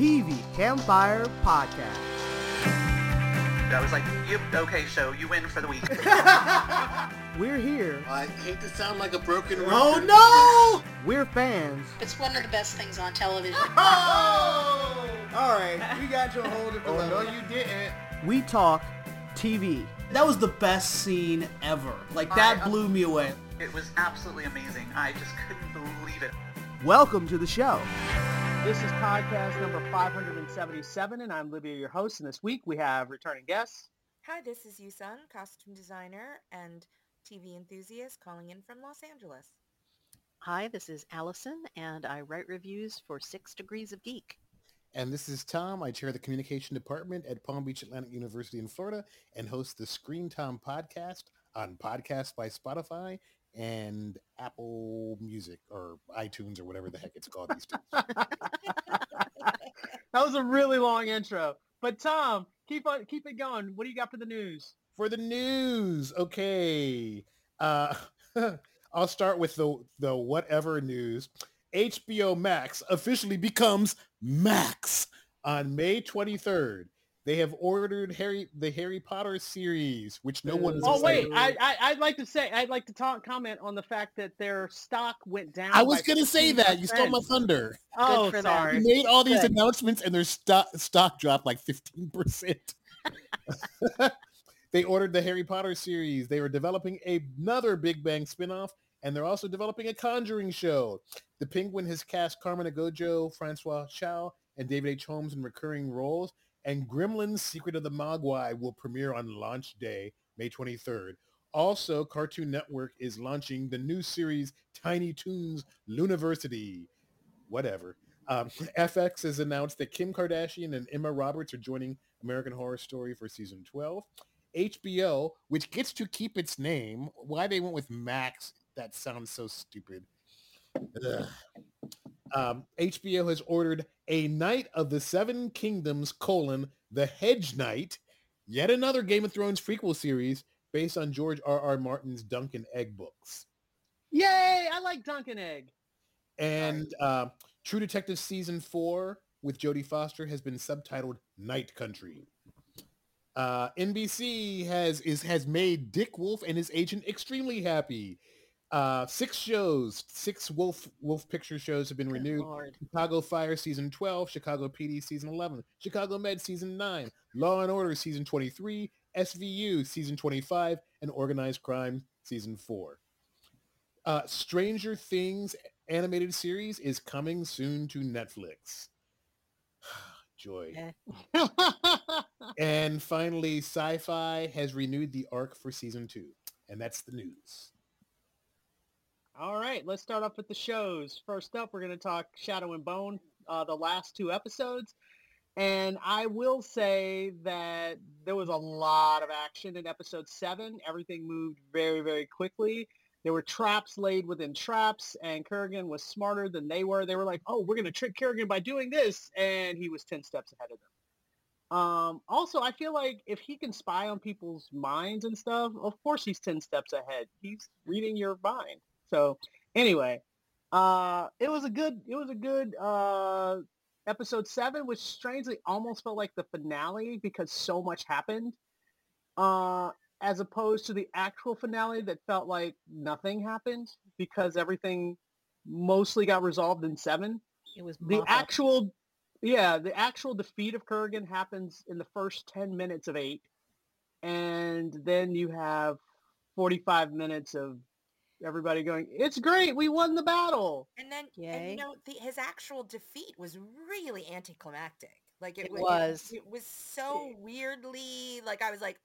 TV Campfire Podcast. I was like, yep, okay, show, you win for the week. We're here. I hate to sound like a broken oh, record. Oh no! We're fans. It's one of the best things on television. Oh! All right, we got you a whole different Oh, no, you didn't. We talk TV. That was the best scene ever. Like that I- uh, blew me away. it was absolutely amazing. I just couldn't believe it. Welcome to the show. This is podcast number 577, and I'm Libya, your host. And this week we have returning guests. Hi, this is Yusun, costume designer and TV enthusiast calling in from Los Angeles. Hi, this is Allison, and I write reviews for Six Degrees of Geek. And this is Tom. I chair the communication department at Palm Beach Atlantic University in Florida and host the Screen Tom podcast on Podcast by Spotify and Apple Music or iTunes or whatever the heck it's called these days. That was a really long intro. But Tom, keep on, keep it going. What do you got for the news? For the news, okay. Uh, I'll start with the the whatever news. HBO Max officially becomes Max on May 23rd. They have ordered Harry the Harry Potter series, which no one is Oh wait, I, I I'd like to say I'd like to talk comment on the fact that their stock went down. I was gonna say that. You stole my thunder. Oh, for sorry. You made all these Good. announcements and their stock stock dropped like 15%. they ordered the Harry Potter series. They were developing another Big Bang spinoff, and they're also developing a Conjuring show. The Penguin has cast Carmen Ejogo, Francois Chau, and David H. Holmes in recurring roles, and Gremlins Secret of the Mogwai will premiere on launch day, May 23rd. Also, Cartoon Network is launching the new series Tiny Toons Looniversity. Whatever. Um, FX has announced that Kim Kardashian and Emma Roberts are joining American Horror Story for season 12. HBO, which gets to keep its name, why they went with Max, that sounds so stupid. Um, HBO has ordered a Knight of the Seven Kingdoms, colon, The Hedge Knight, yet another Game of Thrones prequel series based on George R. R. Martin's Dunk and Egg books. Yay! I like Dunk and Egg. And uh, True Detective season four with Jodie Foster has been subtitled Night Country. Uh, NBC has is has made Dick Wolf and his agent extremely happy. Uh, six shows, six Wolf Wolf picture shows have been Good renewed. Lord. Chicago Fire season 12, Chicago PD season 11, Chicago Med season 9, Law and Order season 23, SVU season 25, and Organized Crime season 4. Uh, Stranger Things animated series is coming soon to Netflix. Joy. And finally, Syfy has renewed the Ark for season 2. And that's the news. All right, let's start off with the shows. First up, we're going to talk Shadow and Bone, uh, the last two episodes. And I will say that there was a lot of action in episode seven. Everything moved very, very quickly. There were traps laid within traps, and Kirigan was smarter than they were. They were like, oh, we're going to trick Kirigan by doing this. And he was 10 steps ahead of them. Um, also, I feel like if he can spy on people's minds and stuff, of course he's 10 steps ahead. He's reading your mind. So anyway, uh, it was a good, it was a good, uh, episode seven, which strangely almost felt like the finale because so much happened, uh, as opposed to the actual finale that felt like nothing happened because everything mostly got resolved in seven. It was The mop up. actual, yeah, the actual defeat of Kirigan happens in the first 10 minutes of eight. And then you have 45 minutes of everybody going, it's great. We won the battle. And then, and, Yay. you know, the, his actual defeat was really anticlimactic. Like it, It wa- was. It, was so weirdly like I was like,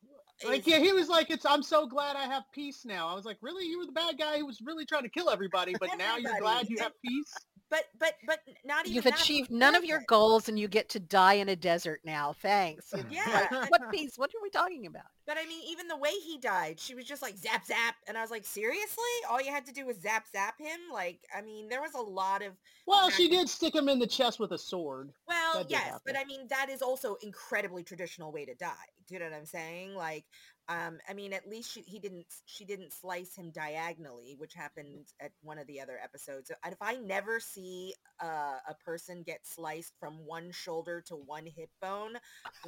Like, yeah, he was like, "It's. I'm so glad I have peace now." I was like, "Really? You were the bad guy who was really trying to kill everybody, but now you're glad you have peace." But but but not even You've achieved none of your goals and you get to die in a desert now. Thanks. Yeah, like, what peace? What are we talking about? But I mean, even the way he died, she was just like zap zap, and I was like, seriously, all you had to do was zap zap him. Like, I mean, there was a lot of Well, she did stick him in the chest with a sword. Well, That did yes, but. I mean that is also incredibly traditional way to die. Do you know what I'm saying? Like, Um, I mean, at least she, he didn't. She didn't slice him diagonally, which happened at one of the other episodes. If I never see uh, a person get sliced from one shoulder to one hip bone,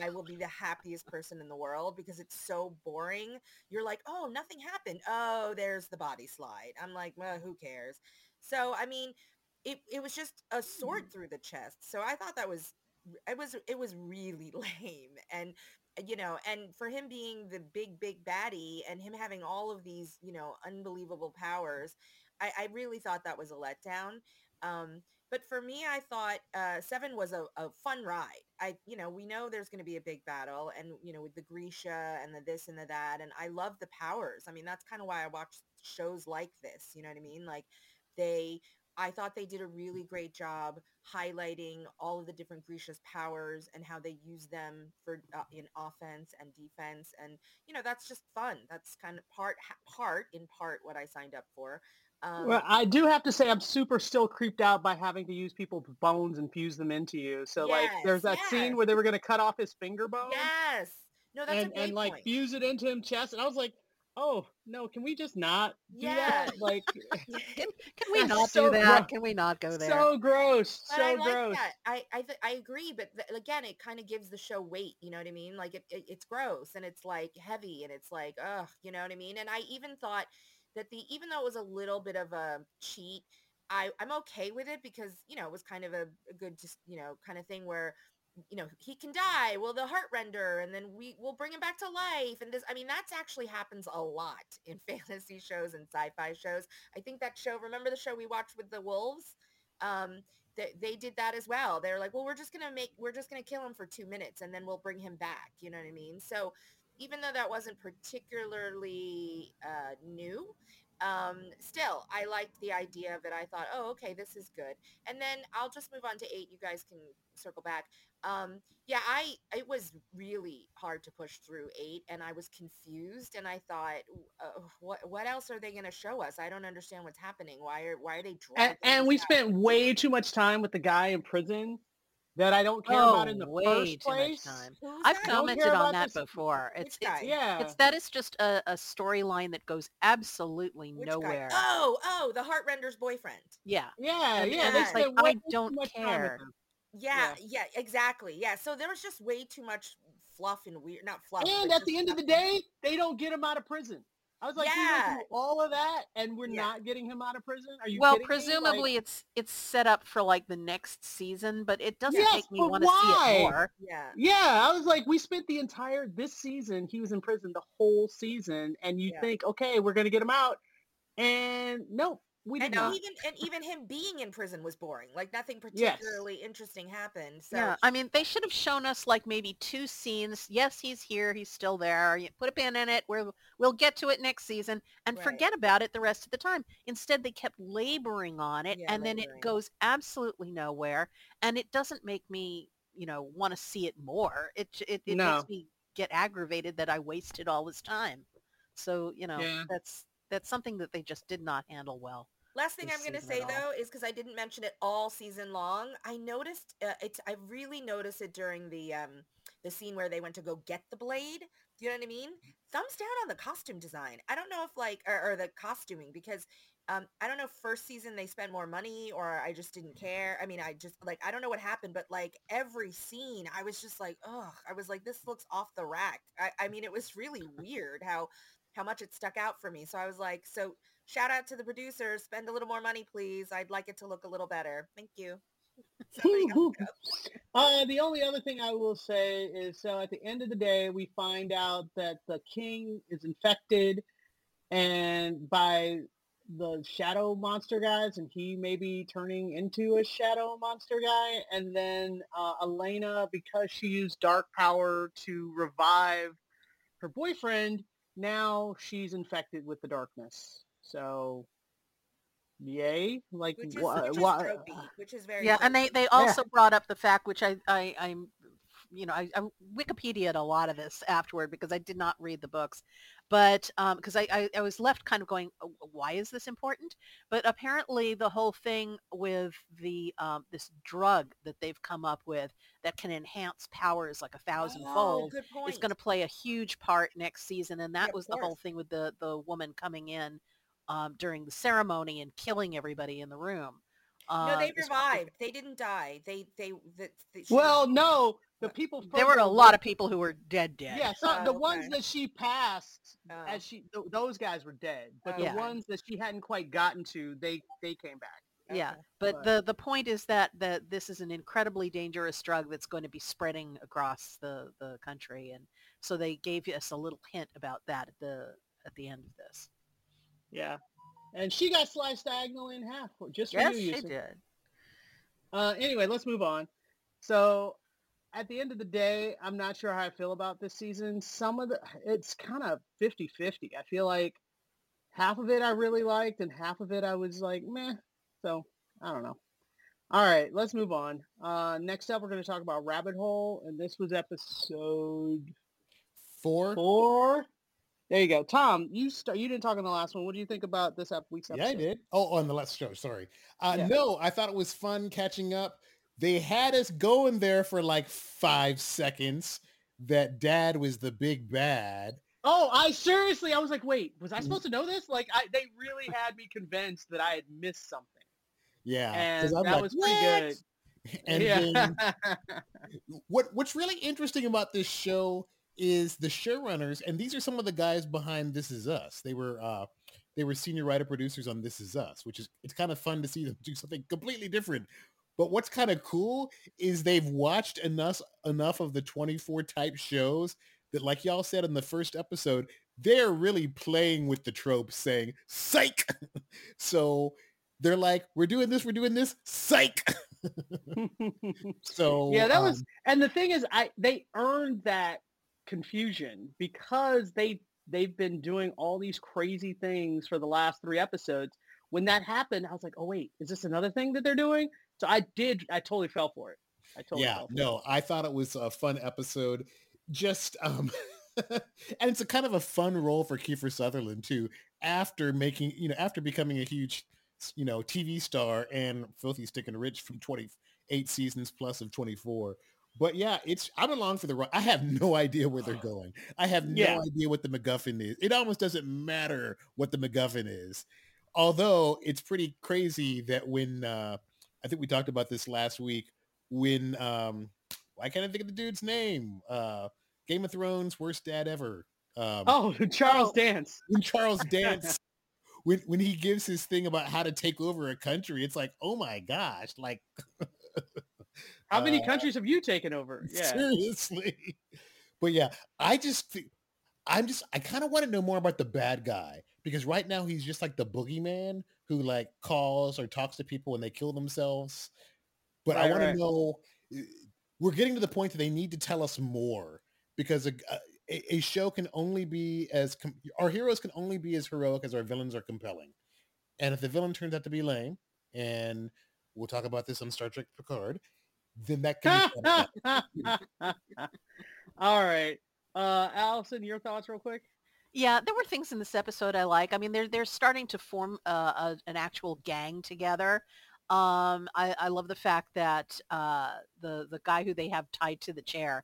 I will be the happiest person in the world because it's so boring. You're like, oh, nothing happened. Oh, there's the body slide. I'm like, well, who cares? So, I mean, it, it was just a sword through the chest. So I thought that was it was it was really lame and you know and for him being the big big baddie and him having all of these you know unbelievable powers i, I really thought that was a letdown. Um but for me i thought uh seven was a, a fun ride. I you know we know there's going to be a big battle and you know with the grisha and the this and the that and i love the powers. I mean that's kind of why i watch shows like this you know what i mean? Like they I thought they did a really great job highlighting all of the different Grisha's powers and how they use them for uh, in offense and defense. And you know, that's just fun. That's kind of part part in part what I signed up for. Um, well, I do have to say I'm super still creeped out by having to use people's bones and fuse them into you. So like there's that yes. scene where they were going to cut off his finger bone yes. No, that's and, a great and like point. fuse it into him chest. And I was like, oh, no, can we just not do Yeah. that? Like, Can, can we not so do that? gro- Can we not go there? so gross. But so I like gross. that. I I, th- I agree, but th- again, it kind of gives the show weight. You know what I mean? Like it, it, it's gross and it's like heavy and it's like ugh. You know what I mean? And I even thought that the even though it was a little bit of a cheat, I I'm okay with it because you know it was kind of a, a good just you know kind of thing where you know he can die well the heart render and then we will bring him back to life and this i mean that's actually happens a lot in fantasy shows and sci-fi shows. I think that show remember the show we watched with the wolves? Um they, they did that as well. They're like well we're just gonna make we're just gonna kill him for two minutes and then we'll bring him back you know what i mean? So even though that wasn't particularly uh, new um still i liked the idea of it. I thought oh okay this is good. And then i'll just move on to eight. You guys can circle back. Um yeah i it was really hard to push through eight and i was confused and i thought uh, what what else are they going to show us? I don't understand what's happening. Why are why are they and, and we out? spent way too much time with the guy in prison that I don't care about Oh, in the way first too much place. time. I've commented on that before. It's, it's Yeah. it's that is just a, a storyline that goes absolutely Which guy? nowhere. oh oh the heartrender's boyfriend Yeah. yeah, And- yeah. and it's like, I don't much time with care. him. yeah, yeah exactly yeah so there was just way too much fluff and weird not fluff And at the end of the day, they don't get him out of prison. I was like, we Yeah. went through all of that, and we're Yeah. not getting him out of prison. Are you Well, kidding me? Like, presumably it's it's set up for like the next season, but it doesn't Yes, make me want to see it more. yeah yeah, I was like, we spent the entire this season. He was in prison the whole season, and you Yeah. think, okay, we're gonna get him out, and no, we and not. even and even him being in prison was boring. Like nothing Yes. particularly interesting happened. So yeah, I mean, they should have shown us like maybe two scenes. Yes, he's here, he's still there. You put a pin in it. We'll we'll get to it next season and Right. forget about it the rest of the time. Instead, they kept laboring on it, Yeah, and then it goes absolutely nowhere, and it doesn't make me, you know, want to see it more. It it, it No. makes me get aggravated that I wasted all this time. So you know, Yeah. that's that's something that they just did not handle well. Last thing I'm going to say though is because I didn't mention it all season long. I noticed uh, it's. I really noticed it during the um the scene where they went to go get the blade. Do you know what I mean? Thumbs down on the costume design. I don't know if like or, or the costuming because um I don't know if first season they spent more money or I just didn't care. I mean I just like I don't know what happened, but like every scene I was just like ugh. I was like this looks off the rack. I, I mean it was really weird how how much it stuck out for me. So I was like so shout out to the producers. Spend a little more money, please. I'd like it to look a little better. Thank you. Uh, the only other thing I will say is, so at the end of the day, we find out that the king is infected, and by the shadow monster guys, and he may be turning into a shadow monster guy. And then uh, Alina, because she used dark power to revive her boyfriend, now she's infected with the darkness. So, yay! Like, Which is, wha- which is wha- tropey, which is very yeah, and they they also brought up the fact, which I I I'm you know, I, I Wikipedia'd a lot of this afterward because I did not read the books, but because I, I, I was left kind of going, "Oh, why is this important? But apparently the whole thing with the um, this drug that they've come up with that can enhance powers like a thousandfold Oh, good point. is going to play a huge part next season, and that of was the whole thing with the the woman coming in um, during the ceremony and killing everybody in the room. no, Uh, they this- revived. They didn't die. They they that. that she- Well, no, the people. There were a lot of people who were dead, dead. Yeah, so Oh, the ones that she passed, Oh. as she th- those guys were dead, but Oh, the Yeah. ones that she hadn't quite gotten to, they they came back. Yeah, Okay. but But- the the point is that that this is an incredibly dangerous drug that's going to be spreading across the the country, and so they gave us a little hint about that at the at the end of this. Yeah, and she got sliced diagonally in half just for Yes, you. she did. Uh, anyway, let's move on. So, at the end of the day, I'm not sure how I feel about this season. Some of the, it's kind of 50-50. I feel like half of it I really liked and half of it I was like, meh. So, I don't know. All right, let's move on. Uh, next up, we're going to talk about Rabbit Hole, and this was episode Four. four. There you go. Tom, you start. You didn't talk on the last one. What do you think about this week's episode? Yeah, I did. Oh, on the last show. Sorry. Uh, Yeah. No, I thought it was fun catching up. They had us going there for like five seconds. That dad was the big bad. Oh, I seriously, I was like, wait, was I supposed to know this? Like, I, they really had me convinced that I had missed something, Yeah, and that like, was pretty "What?" good. And yeah, then what what's really interesting about this show is the showrunners, and these are some of the guys behind This Is Us. They were uh, they were senior writer producers on This Is Us, which is it's kind of fun to see them do something completely different. But what's kind of cool is they've watched enough enough of the 24 type shows that, like y'all said in the first episode, they're really playing with the tropes, saying "psych." so they're like, "We're doing this, we're doing this, psych." so yeah, that was, um, and the thing is, I they earned that confusion because they they've been doing all these crazy things for the last three episodes. When that happened, I was like, oh wait, is this another thing that they're doing? So I did, I totally fell for it. I totally yeah fell for no i thought it was a fun episode just um and it's a kind of a fun role for kiefer sutherland too after making you know after becoming a huge you know tv star and filthy stick and rich from 28 seasons plus of 24 but yeah it's i'm along for the ride i have no idea where they're going i have no Yeah. idea what the macguffin is it almost doesn't matter what the macguffin is although it's pretty crazy that when uh i think we talked about this last week when um why can't I think of the dude's name? Uh Game of Thrones worst dad ever. Um Oh, Charles Dance. when Charles Dance when when he gives his thing about how to take over a country, it's like, oh my gosh, like How many uh, countries have you taken over? Yeah. seriously. But yeah, I just I'm just I kind of want to know more about the bad guy because right now he's just like the boogeyman who like calls or talks to people when they kill themselves. But I want right. to know uh, we're getting to the point that they need to tell us more because a, a, a show can only be as com- our heroes can only be as heroic as our villains are compelling. And if the villain turns out to be lame, and we'll talk about this on Star Trek Picard, then that can be fun. All right. Uh, Allison, your thoughts real quick? Yeah, there were things in this episode I like. I mean, they're they're starting to form uh, a, an actual gang together. Um, I, I love the fact that uh, the the guy who they have tied to the chair,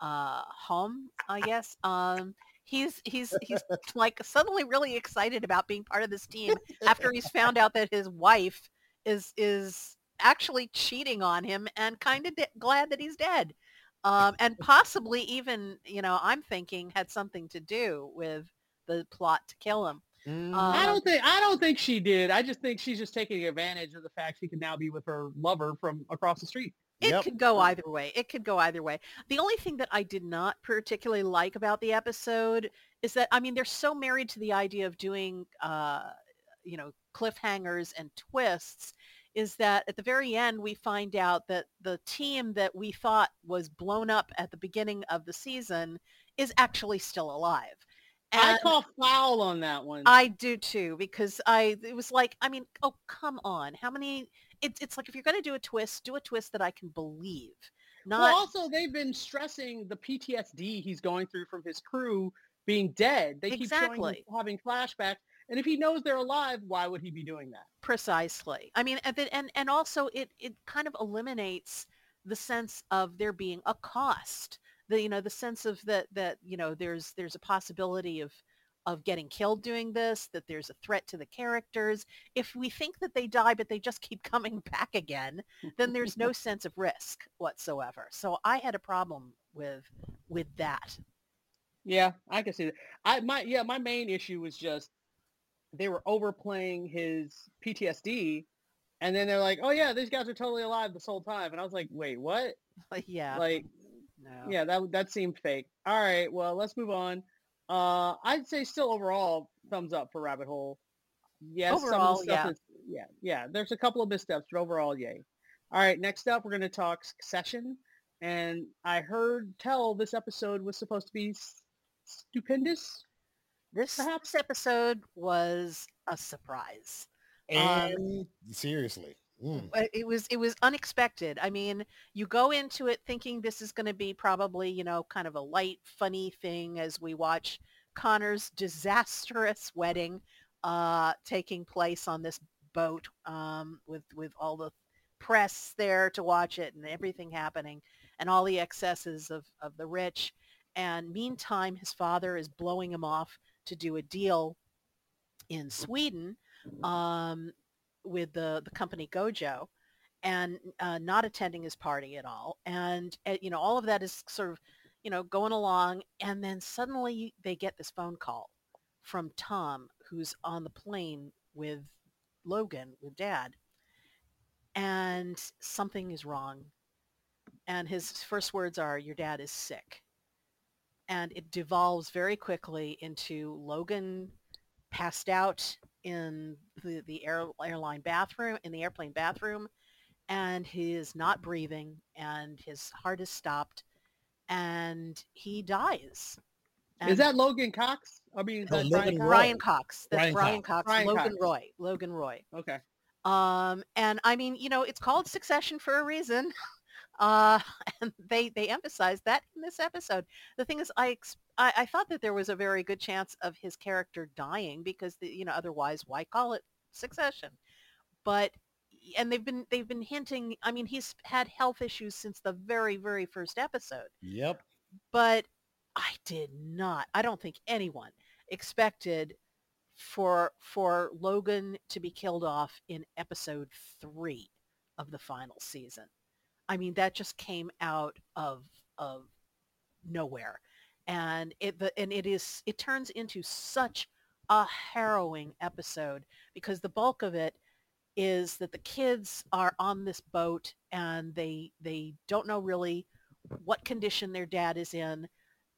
uh, home, I guess. Um, he's he's he's like suddenly really excited about being part of this team after he's found out that his wife is is actually cheating on him and kind of de- glad that he's dead. Um, and possibly even, you know, I'm thinking had something to do with the plot to kill him. Mm. I Um, don't think I don't think she did. I just think she's just taking advantage of the fact she can now be with her lover from across the street. It Yep. could go either way. It could go either way. The only thing that I did not particularly like about the episode is that, I mean, they're so married to the idea of doing, uh, you know, cliffhangers and twists is that at the very end, we find out that the team that we thought was blown up at the beginning of the season is actually still alive. And I call foul on that one. I do too because I it was like I mean oh come on how many it's it's like if you're going to do a twist do a twist that I can believe Not well, also they've been stressing the PTSD he's going through from his crew being dead. They keep showing having flashbacks, and if he knows they're alive, why would he be doing that? Precisely. I mean, and and and also it it kind of eliminates the sense of there being a cost. The you know the sense of that that you know there's there's a possibility of of getting killed doing this. That there's a threat to the characters. If we think that they die but they just keep coming back again, then there's no sense of risk whatsoever. So I had a problem with with that. Yeah, I can see that. I my yeah, my main issue was just they were overplaying his PTSD, and then they're like, "Oh yeah, these guys are totally alive this whole time," and I was like, "Wait, what?" yeah. Like, no. yeah, that that seemed fake. All right, well, let's move on. Uh, I'd say still overall thumbs up for Rabbit Hole. Yes, Overall, some of the stuff yeah. is yeah, yeah. There's a couple of missteps, but overall, yay. All right, next up, we're going to talk Succession, and I heard tell this episode was supposed to be stupendous. This, Perhaps- episode was a surprise. Um, And seriously, mm. It was it was unexpected. I mean, you go into it thinking this is going to be probably you know kind of a light, funny thing as we watch Connor's disastrous wedding uh, taking place on this boat um, with with all the press there to watch it and everything happening and all the excesses of of the rich. And meantime, his father is blowing him off to do a deal in Sweden um, with the, the company Gojo and uh, not attending his party at all. And, uh, you know, all of that is sort of, you know, going along. And then suddenly they get this phone call from Tom, who's on the plane with Logan, with dad. And something is wrong. And his first words are, your dad is sick. And it devolves very quickly into Logan passed out in the, the air, airline bathroom, in the airplane bathroom, and he is not breathing, and his heart is stopped, and he dies. is that Logan Cox? I mean, is No, that Logan Brian Roy. Cox? That's Brian Brian, Cox. Cox. Brian Logan Cox. Roy. Logan Roy. Okay. Um, and I mean, you know, it's called Succession for a reason. Uh, and they, they emphasized that in this episode. The thing is, I, ex- I, I thought that there was a very good chance of his character dying because, the, you know, otherwise why call it Succession? But, and they've been, they've been hinting, I mean, he's had health issues since the very, very first episode yep. but I did not. I don't think anyone expected for for Logan to be killed off in episode 3 of the final season. I mean that just came out of of nowhere. And it the, and it is it turns into such a harrowing episode because the bulk of it is that the kids are on this boat and they they don't know really what condition their dad is in.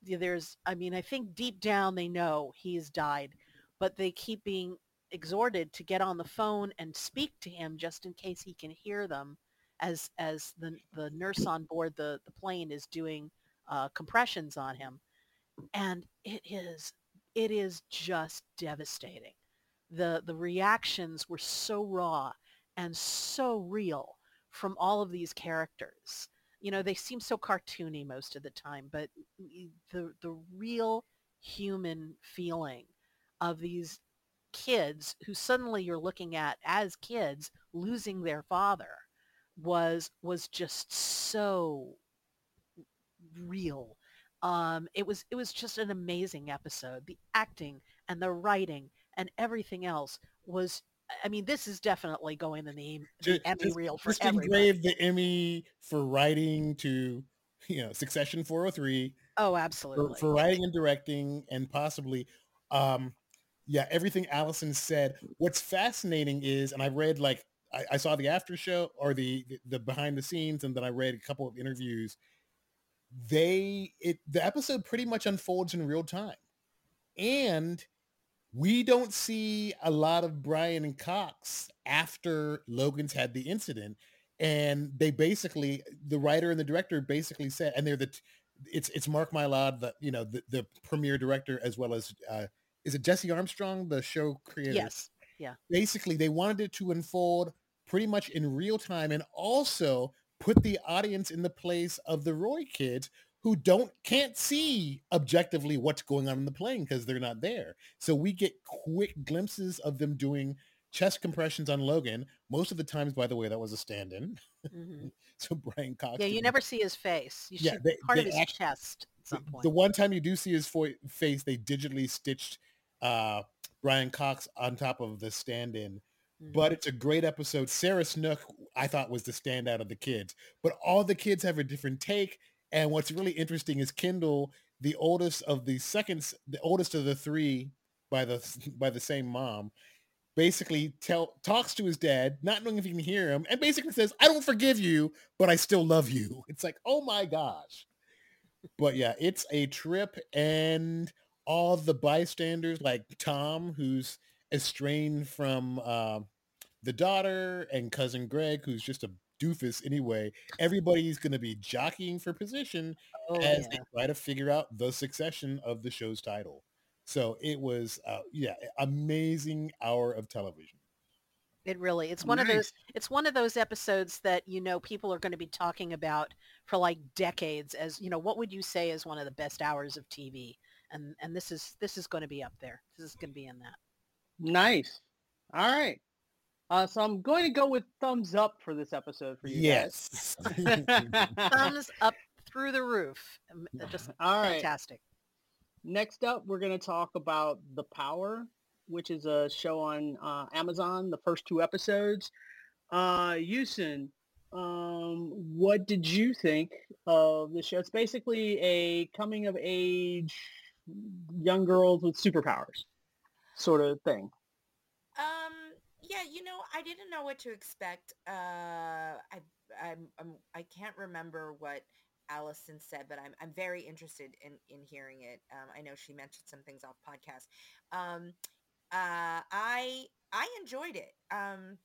There's, I mean, I think deep down they know he's died, but they keep being exhorted to get on the phone and speak to him just in case he can hear them as as the the nurse on board the, the plane is doing uh, compressions on him. And it is it is just devastating. The the reactions were so raw and so real from all of these characters you know they seem so cartoony most of the time but the the real human feeling of these kids who suddenly you're looking at as kids losing their father was was just so real. Um it was it was just an amazing episode. The acting and the writing and everything else was i mean this is definitely going in the, the Ju- emmy just- reel for Just engraved the Emmy for writing to, you know, Succession 403 oh for, absolutely. for writing and directing and possibly, um, yeah, everything Allison said. What's fascinating is, and I read like, I, I saw the after show or the, the, the behind the scenes and then I read a couple of interviews. They, it, the episode pretty much unfolds in real time. And we don't see a lot of Brian and Cox after Logan's had the incident. And they basically, the writer and the director basically said, and they're the, it's it's Mark Mylod, the you know the, the premier director, as well as uh, is it Jesse Armstrong, the show creator? yes Yeah. Basically, they wanted it to unfold pretty much in real time, and also put the audience in the place of the Roy kids who don't can't see objectively what's going on in the plane because they're not there. So we get quick glimpses of them doing chest compressions on Logan. Most of the times, by the way, that was a stand-in. Mhm. so Brian Cox. Yeah, you never see his face. You Yeah, see they- part of his chest at some point. The one time you do see his fo- face, they digitally stitched uh, Brian Cox on top of the stand-in. But mm-hmm. it's a great episode. Sarah Snook, I thought, was the standout of the kids. But all the kids have a different take. And what's really interesting is Kendall, the oldest of the seconds, the oldest of the three by the by the same mom, basically tell talks to his dad, not knowing if he can hear him, and basically says, "I don't forgive you, but I still love you." It's like, oh my gosh. But yeah, it's a trip, and all the bystanders, like Tom, who's estranged from uh, the daughter, and cousin Greg, who's just a doofus anyway. Everybody's going to be jockeying for position oh, as yeah. they try to figure out the succession of the show's title. So it was, uh, yeah, amazing hour of television. It really it's one of those it's one of those episodes that you know people are going to be talking about for like decades as you know what would you say is one of the best hours of TV and and this is this is going to be up there. This is going to be in that. Nice. All right. Uh, so I'm going to go with thumbs up for this episode for you Yes. guys. Thumbs up through the roof. Um, Just All right. fantastic. Next up, we're going to talk about The Power, which is a show on uh, Amazon, the first two episodes. Uh, Yusin, um, what did you think of the show? It's basically a coming of age young girls with superpowers sort of thing. Um, yeah, you know, I didn't know what to expect. Uh, I, I'm, I'm, I can't remember what Allison said, but I'm, I'm very interested in, in hearing it. Um, I know she mentioned some things off podcast. Um, uh, I, I enjoyed it. Um,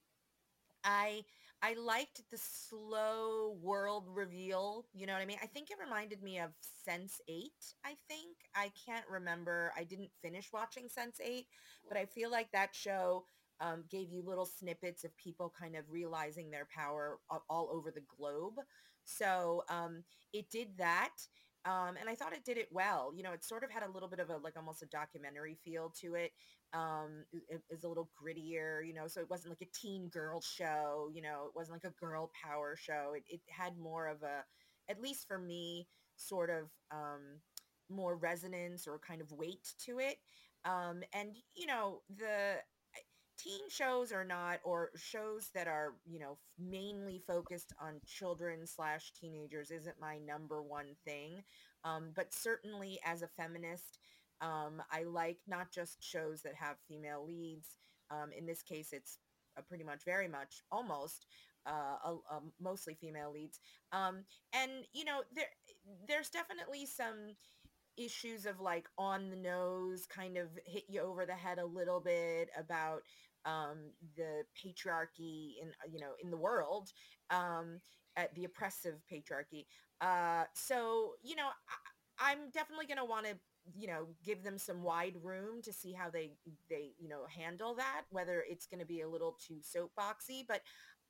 I, I liked the slow world reveal. You know what I mean? I think it reminded me of Sense 8, I think. I can't remember. I didn't finish watching Sense 8, but I feel like that show um, gave you little snippets of people kind of realizing their power all over the globe. So um, it did that. Um, and I thought it did it well. You know, it sort of had a little bit of a like almost a documentary feel to it. Um, was a little grittier, you know, so it wasn't like a teen girl show. You know, it wasn't like a girl power show. It, it had more of a, at least for me, sort of um, more resonance or kind of weight to it. Um, and you know, the teen shows are not or shows that are you know mainly focused on children slash teenagers isn't my number one thing um, but certainly as a feminist um, i like not just shows that have female leads um, in this case it's uh, pretty much very much almost uh, a mostly female leads. Um, and you know there there's definitely some issues of like on the nose kind of hit you over the head a little bit about um, the patriarchy in uh, you know in the world um, at the oppressive patriarchy. Uh, so you know I, i'm definitely going to want to you know give them some wide room to see how they they you know handle that whether it's going to be a little too soapboxy but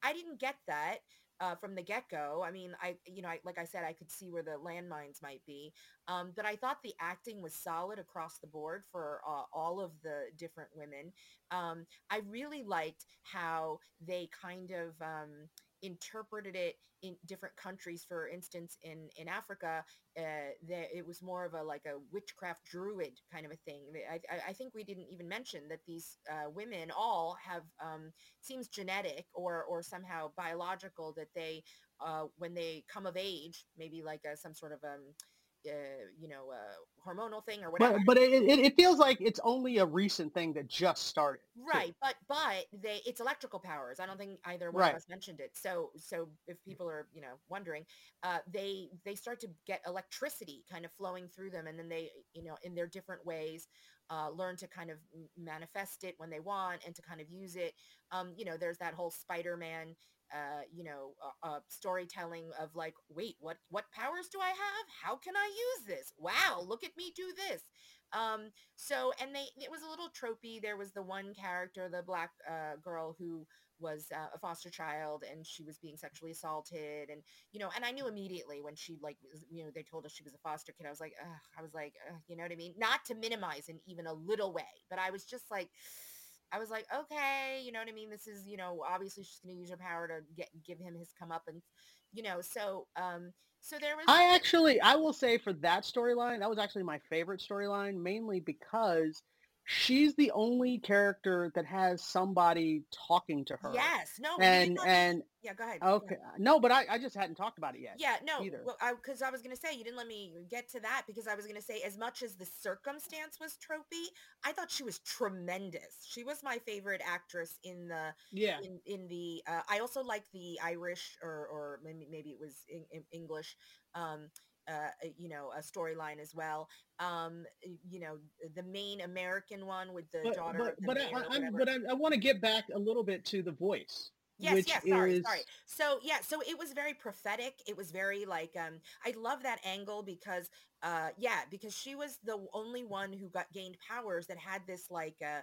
i didn't get that uh, from the get-go. I mean i you know I, like i said i could see where the landmines might be um, but i thought the acting was solid across the board for uh, all of the different women. Um, I really liked how they kind of um, interpreted it in different countries. For instance, in in Africa, uh, there, it was more of a like a witchcraft druid kind of a thing. I, I, I think we didn't even mention that these uh, women all have um, seems genetic or or somehow biological that they uh, when they come of age, maybe like a, some sort of um, uh, you know, uh, hormonal thing or whatever. But, but it, it, it feels like it's only a recent thing that just started. Right, but but they it's electrical powers. I don't think either one Right. of us mentioned it. So so if people are you know wondering, uh, they they start to get electricity kind of flowing through them, and then they you know in their different ways uh, learn to kind of manifest it when they want and to kind of use it. Um, you know, there's that whole Spider-Man. Uh, you know, uh, uh, storytelling of like, wait, what what powers do I have? How can I use this? Wow, look at me do this. Um, so, and they, it was a little tropey. There was the one character, the black girl who was a foster child and she was being sexually assaulted and you know and i knew immediately when she like you know they told us she was a foster kid i was like i was like you know what i mean not to minimize in even a little way but i was just like I was like, okay, you know what I mean? This is, you know, obviously she's going to use her power to get give him his comeuppance, you know. So, um, so there was. I actually, I will say for that storyline, that was actually my favorite storyline, mainly because she's the only character that has somebody talking to her. yes, no, And and yeah, go ahead. go okay, ahead. no, but I, I just hadn't talked about it yet. Yeah, no, either. well, I because I was gonna say you didn't let me get to that because I was gonna say as much as the circumstance was tropey, I thought she was tremendous. She was my favorite actress in the Yeah. in in the. Uh, I also like the Irish or or maybe maybe it was in, in English. Um, uh, you know, a storyline as well. Um, you know, the main American one with the But daughter. but but I, I, but I, I want to get back a little bit to the voice. Yes, which yes, sorry, is, sorry. So yeah, so it was very prophetic. It was very like um I love that angle because uh yeah, because she was the only one who got gained powers that had this like uh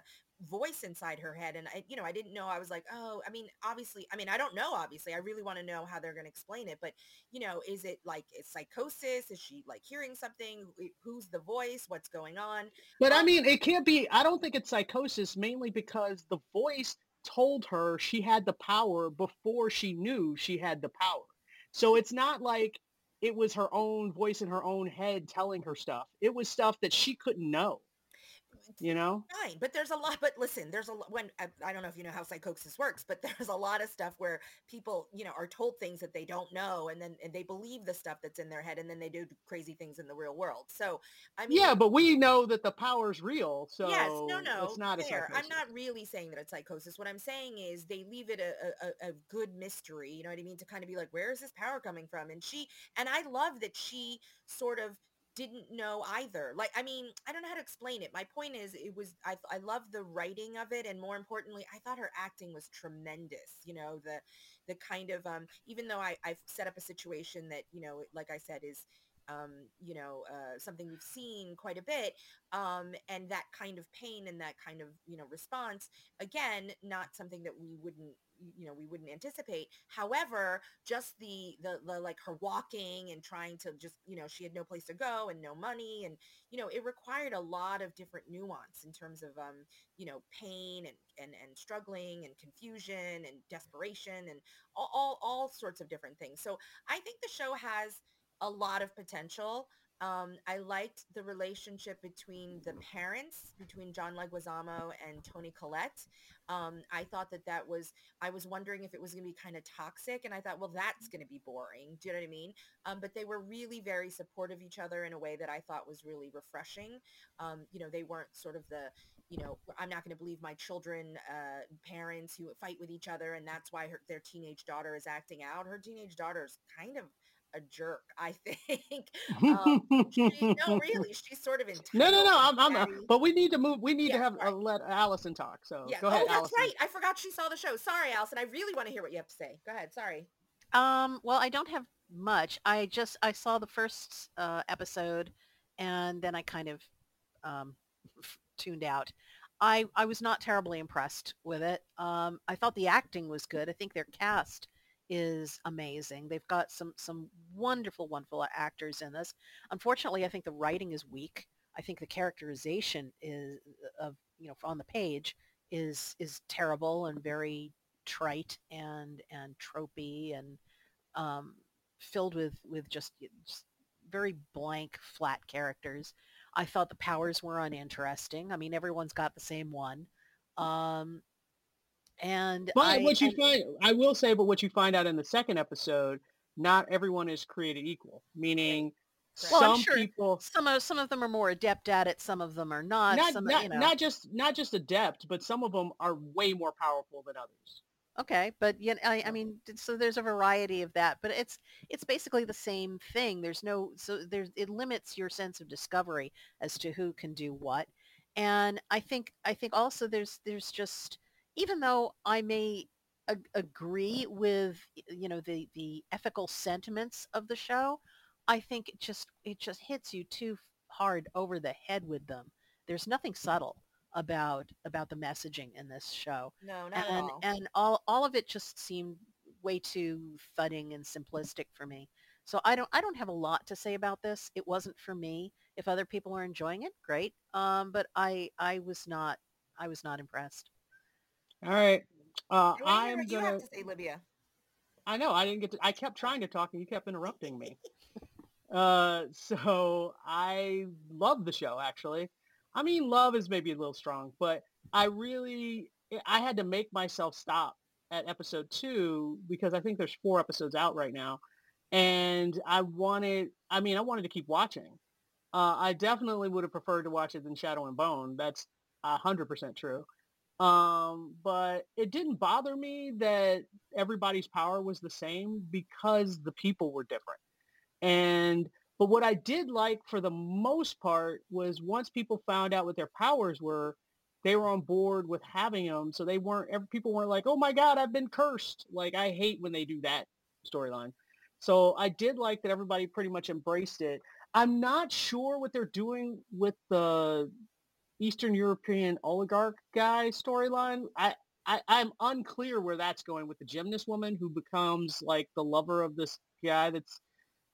voice inside her head and I you know, I didn't know. I was like, "Oh, I mean, obviously, I mean, I don't know obviously. I really want to know how they're going to explain it, but you know, is it like is psychosis? Is she like hearing something? Who's the voice? What's going on? But I Um, mean, it can't be. I don't think it's psychosis, mainly because the voice told her she had the power before she knew she had the power. So it's not like it was her own voice in her own head telling her stuff. It was stuff that she couldn't know. You know? fine but there's a lot but listen there's a lot when I, I don't know if you know how psychosis works but there's a lot of stuff where people you know are told things that they don't know and then and they believe the stuff that's in their head and then they do crazy things in the real world so i mean Yeah, but we know that the power's real, so yes no no it's not fair. i'm not really saying that it's psychosis what i'm saying is they leave it a, a, a good mystery you know what i mean to kind of be like where is this power coming from and she and i love that she sort of didn't know either like i mean i don't know how to explain it my point is it was i, I love the writing of it and more importantly i thought her acting was tremendous you know the the kind of um even though i i've set up a situation that you know like i said is um, you know, uh, something we've seen quite a bit, um, and that kind of pain and that kind of you know response. Again, not something that we wouldn't you know we wouldn't anticipate. However, just the the, the like her walking and trying to just you know she had no place to go and no money and you know it required a lot of different nuance in terms of um you know pain and and and struggling and confusion and desperation and all all, all sorts of different things. So I think the show has a lot of potential. Um, I liked the relationship between the parents, between John Leguizamo and Toni Collette. Um, I thought that that was, I was wondering if it was going to be kind of toxic. And I thought, well, that's going to be boring. Do you know what I mean? Um, but they were really very supportive of each other in a way that I thought was really refreshing. Um, you know, they weren't sort of the, you know, I'm not going to believe my children, uh, parents who fight with each other. And that's why her, their teenage daughter is acting out. Her teenage daughter's kind of a jerk, I think. Um, she, no, really, she's sort of entitled. No, no, no. I'm, I'm very- but we need to move. We need Yeah, to have sorry. uh, let Allison talk. So yeah. go ahead, oh, that's Allison. right. I forgot she saw the show. Sorry, Allison. I really want to hear what you have to say. Go ahead. Sorry. Um, well, I don't have much. I just I saw the first uh, episode, and then I kind of um, tuned out. I I was not terribly impressed with it. Um, I thought the acting was good. I think their cast is amazing. They've got some some wonderful, wonderful actors in this. Unfortunately, I think the writing is weak. I think the characterization is of you know on the page is is terrible and very trite and and tropey and um, filled with with just, just very blank, flat characters. I thought the powers were uninteresting. I mean, everyone's got the same one. Um, and But I, what you and- find, I will say, but what you find out in the second episode, not everyone is created equal. Meaning, Well, some sure people, some of some of them are more adept at it. Some of them are not. not some, not, you know. not just not just adept, but some of them are way more powerful than others. Okay, but yeah, I, I mean, so there's a variety of that, but it's it's basically the same thing. There's no so there's it limits your sense of discovery as to who can do what, and I think I think also there's there's just even though I may ag- agree with you know the the ethical sentiments of the show, I think it just it just hits you too hard over the head with them. There's nothing subtle about about the messaging in this show. No, not and at all. and all all of it just seemed way too thudding and simplistic for me. So I don't I don't have a lot to say about this. It wasn't for me. If other people are enjoying it, great. Um, but I I was not I was not impressed. All right. Uh, Wait, I'm you gonna. have to say, Libya. I know I didn't get to. I kept trying to talk and you kept interrupting me. Uh, so I love the show actually. I mean, love is maybe a little strong, but I really I had to make myself stop at episode two because I think there's four episodes out right now, and I wanted. I mean, I wanted to keep watching. Uh, I definitely would have preferred to watch it than Shadow and Bone. That's a hundred percent true. Um, but it didn't bother me that everybody's power was the same because the people were different. And but what I did like for the most part was once people found out what their powers were, they were on board with having them. So they weren't people weren't like, "Oh my god, I've been cursed." Like I hate when they do that storyline. So I did like that everybody pretty much embraced it. I'm not sure what they're doing with the Eastern European oligarch guy storyline. I, I I'm unclear where that's going with the gymnast woman who becomes like the lover of this guy that's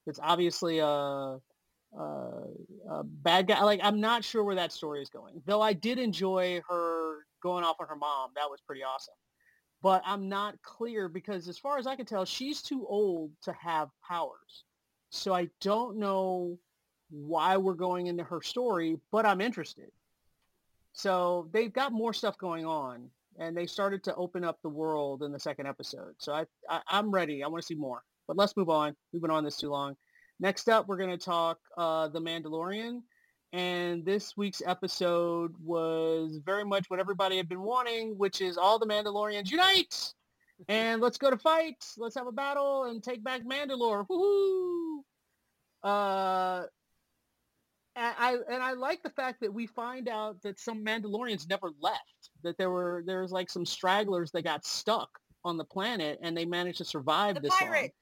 that's obviously a, bad guy. Like I'm not sure where that story is going. Though I did enjoy her going off on her mom. That was pretty awesome. But I'm not clear because as far as I can tell, she's too old to have powers. So I don't know why we're going into her story, but I'm interested. So they've got more stuff going on, and they started to open up the world in the second episode. So I, I I'm ready. I want to see more. But let's move on. We've been on this too long. Next up, we're going to talk uh, The Mandalorian. And this week's episode was very much what everybody had been wanting, which is all the Mandalorians unite! And let's go to fight. Let's have a battle and take back Mandalore. Woohoo! Uh, and I and I like the fact that we find out that some Mandalorians never left. That there were there was like some stragglers that got stuck on the planet and they managed to survive The this long.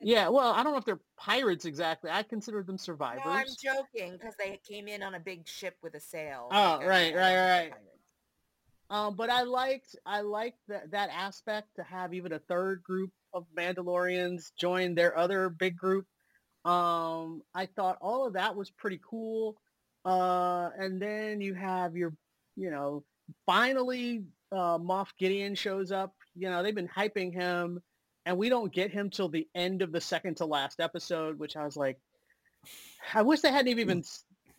Yeah, well, I don't know if they're pirates exactly. I consider them survivors. No, I'm joking because they came in on a big ship with a sail. Oh, Like, right, right, right. Um, but I liked I liked that that aspect to have even a third group of Mandalorians join their other big group. Um, I thought all of that was pretty cool. Uh, and then you have your, you know, finally uh, Moff Gideon shows up. You know, they've been hyping him, and we don't get him till the end of the second to last episode, which I was like, I wish they hadn't even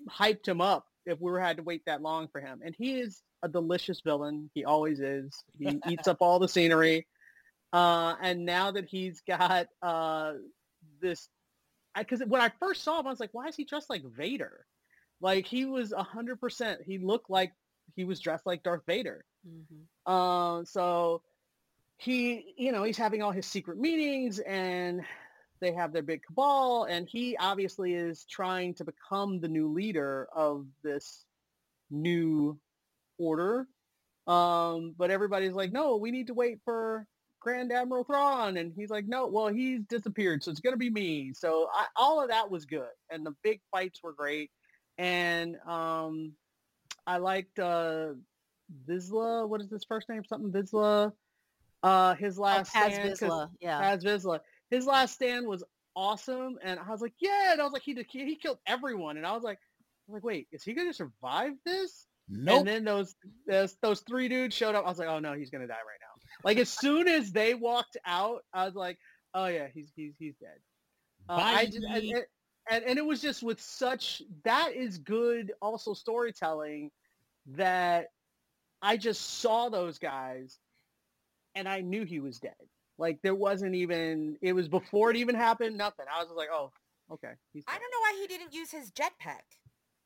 hyped him up if we were had to wait that long for him. And he is a delicious villain. He always is. He eats up all the scenery. Uh, and now that he's got uh, this, because when I first saw him, I was like, why is he dressed like Vader? Like he was a hundred percent. He looked like he was dressed like Darth Vader. Mhm. Um, so he, you know, he's having all his secret meetings and they have their big cabal and he obviously is trying to become the new leader of this new order. Um, but everybody's like, no, we need to wait for Grand Admiral Thrawn. And he's like, no, well, he's disappeared. So it's going to be me. So I, all of that was good. And the big fights were great. And um, I liked uh, Vizsla. What is his first name? Something Vizsla. Uh, his Oh, last Paz stand, 'cause- Vizsla, yeah. Paz Vizsla. His last stand was awesome, and I was like, yeah. And I was like, he did, he, he killed everyone, and I was like, I was like, wait, is he gonna survive this? Nope. And then those, those those three dudes showed up. I was like, oh no, he's gonna die right now. Like as soon as they walked out, I was like, oh yeah, he's he's he's dead. Uh, I just, and, and and it was just with such that is good also storytelling that I just saw those guys and I knew he was dead. Like there wasn't even it was before it even happened, nothing. I was just like, oh, okay. He's I don't know why he didn't use his jetpack.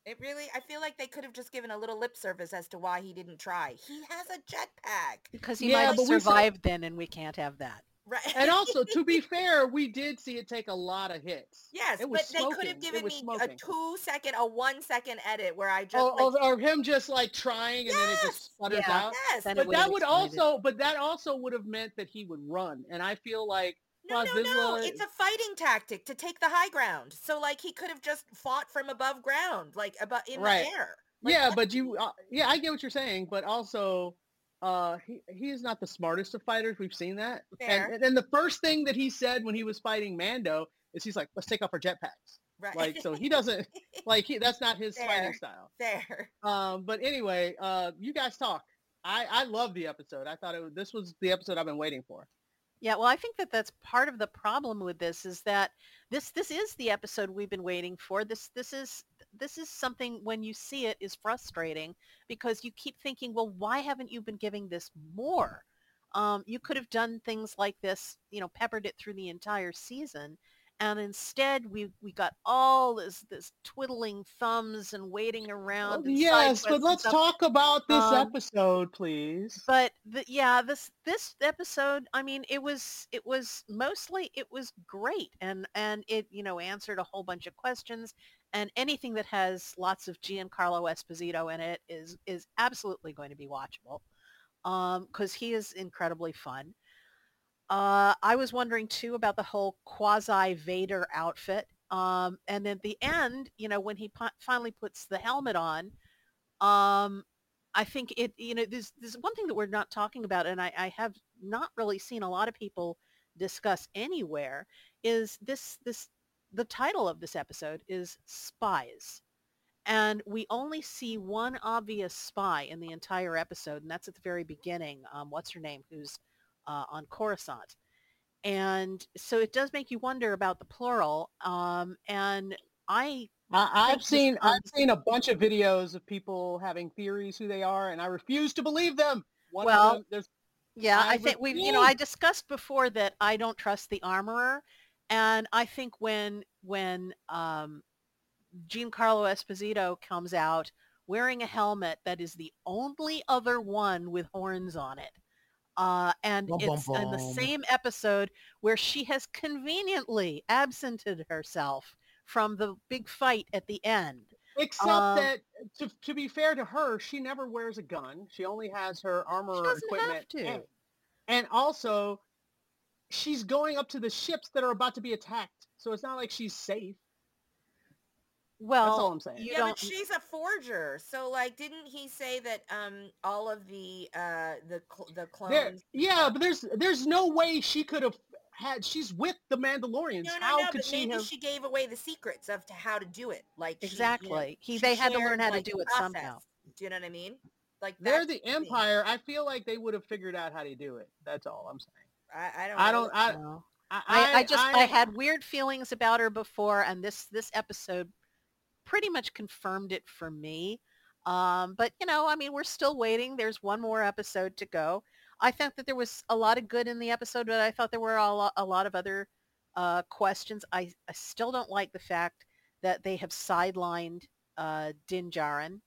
It really, I feel like they could have just given a little lip service as to why he didn't try. He has a jetpack. Because he Yeah, might have but we saw- survived then and we can't have that. Right. And also, to be fair, we did see it take a lot of hits. yes, it was but they could have given me smoking. a two second, a one second edit where I just Or, like, or, or him just like trying and then it just sputters Yeah. out. yes, Then But would've that would explained it. also, but that also would have meant that he would run, and I feel like no, no, no, it's a fighting tactic to take the high ground. So like he could have just fought from above ground, like above in Right. the air. Like, yeah, what- but you, uh, yeah, I get what you're saying, but also, uh, he he is not the smartest of fighters. We've seen that. Fair. And, the first thing that he said when he was fighting Mando is he's like, "Let's take off our jetpacks." right. Like, so he doesn't like he. That's not his Fair. fighting style. Fair. Um, but anyway, uh, you guys talk. I I love the episode. I thought it was, this was the episode I've been waiting for. Yeah, well, I think that that's part of the problem with this is that this this is the episode we've been waiting for. This this is this is something when you see it is frustrating because you keep thinking, well, why haven't you been giving this more? Um, you could have done things like this, you know, peppered it through the entire season, and instead we we got all this this twiddling thumbs and waiting around. and yes, but let's talk about this Um, episode, please. but the, yeah this this episode i mean it was it was mostly it was great and and it you know answered a whole bunch of questions and anything that has lots of giancarlo esposito in it is is absolutely going to be watchable um because he is incredibly fun uh i was wondering too about the whole quasi vader outfit um and at the end you know when he finally puts the helmet on um I think it, you know, there's, there's one thing that we're not talking about, and I, I have not really seen a lot of people discuss anywhere, is this, this, the title of this episode is Spies. And we only see one obvious spy in the entire episode, and that's at the very beginning. Um, what's her name? Who's uh, on Coruscant. And so it does make you wonder about the plural. Um, and I I, this seen I've seen a bunch of videos of people having theories who they are, and I refuse to believe them. One Well, them, Yeah, I I, think we've, you know, I discussed before that I don't trust the armorer. And I think when, when um, Giancarlo Esposito comes out wearing a helmet that is the only other one with horns on it, uh, and Bum, bum, it's in the same episode where she has conveniently absented herself from the big fight at the end. except Um, that to, to be fair to her, she never wears a gun. She only has her armor doesn't have equipment. to. And, and also, she's going up to the ships that are about to be attacked, so it's not like she's safe. Well, That's all I'm saying. you yeah, don't. but she's a forger. So like, didn't he say that um all of the uh the cl- the There, clones? yeah, but there's there's no way she could have had. She's with the Mandalorians. No, no, How no. could But she maybe have? she gave away the secrets of to how to do it. Like she, you know, Exactly. He, she they had to learn how like, to do it process. somehow. Do you know what I mean? Like They're that's the thing. Empire. I feel like they would have figured out how to do it. That's all I'm saying. I, I don't. I don't. I, I, I, I just I, had weird feelings about her before, and this this episode pretty much confirmed it for me. Um, but you know, I mean, we're still waiting. There's one more episode to go. I thought that there was a lot of good in the episode, but I thought there were a lot, a lot of other uh, questions. I, I still don't like the fact that they have sidelined uh, Din Djarin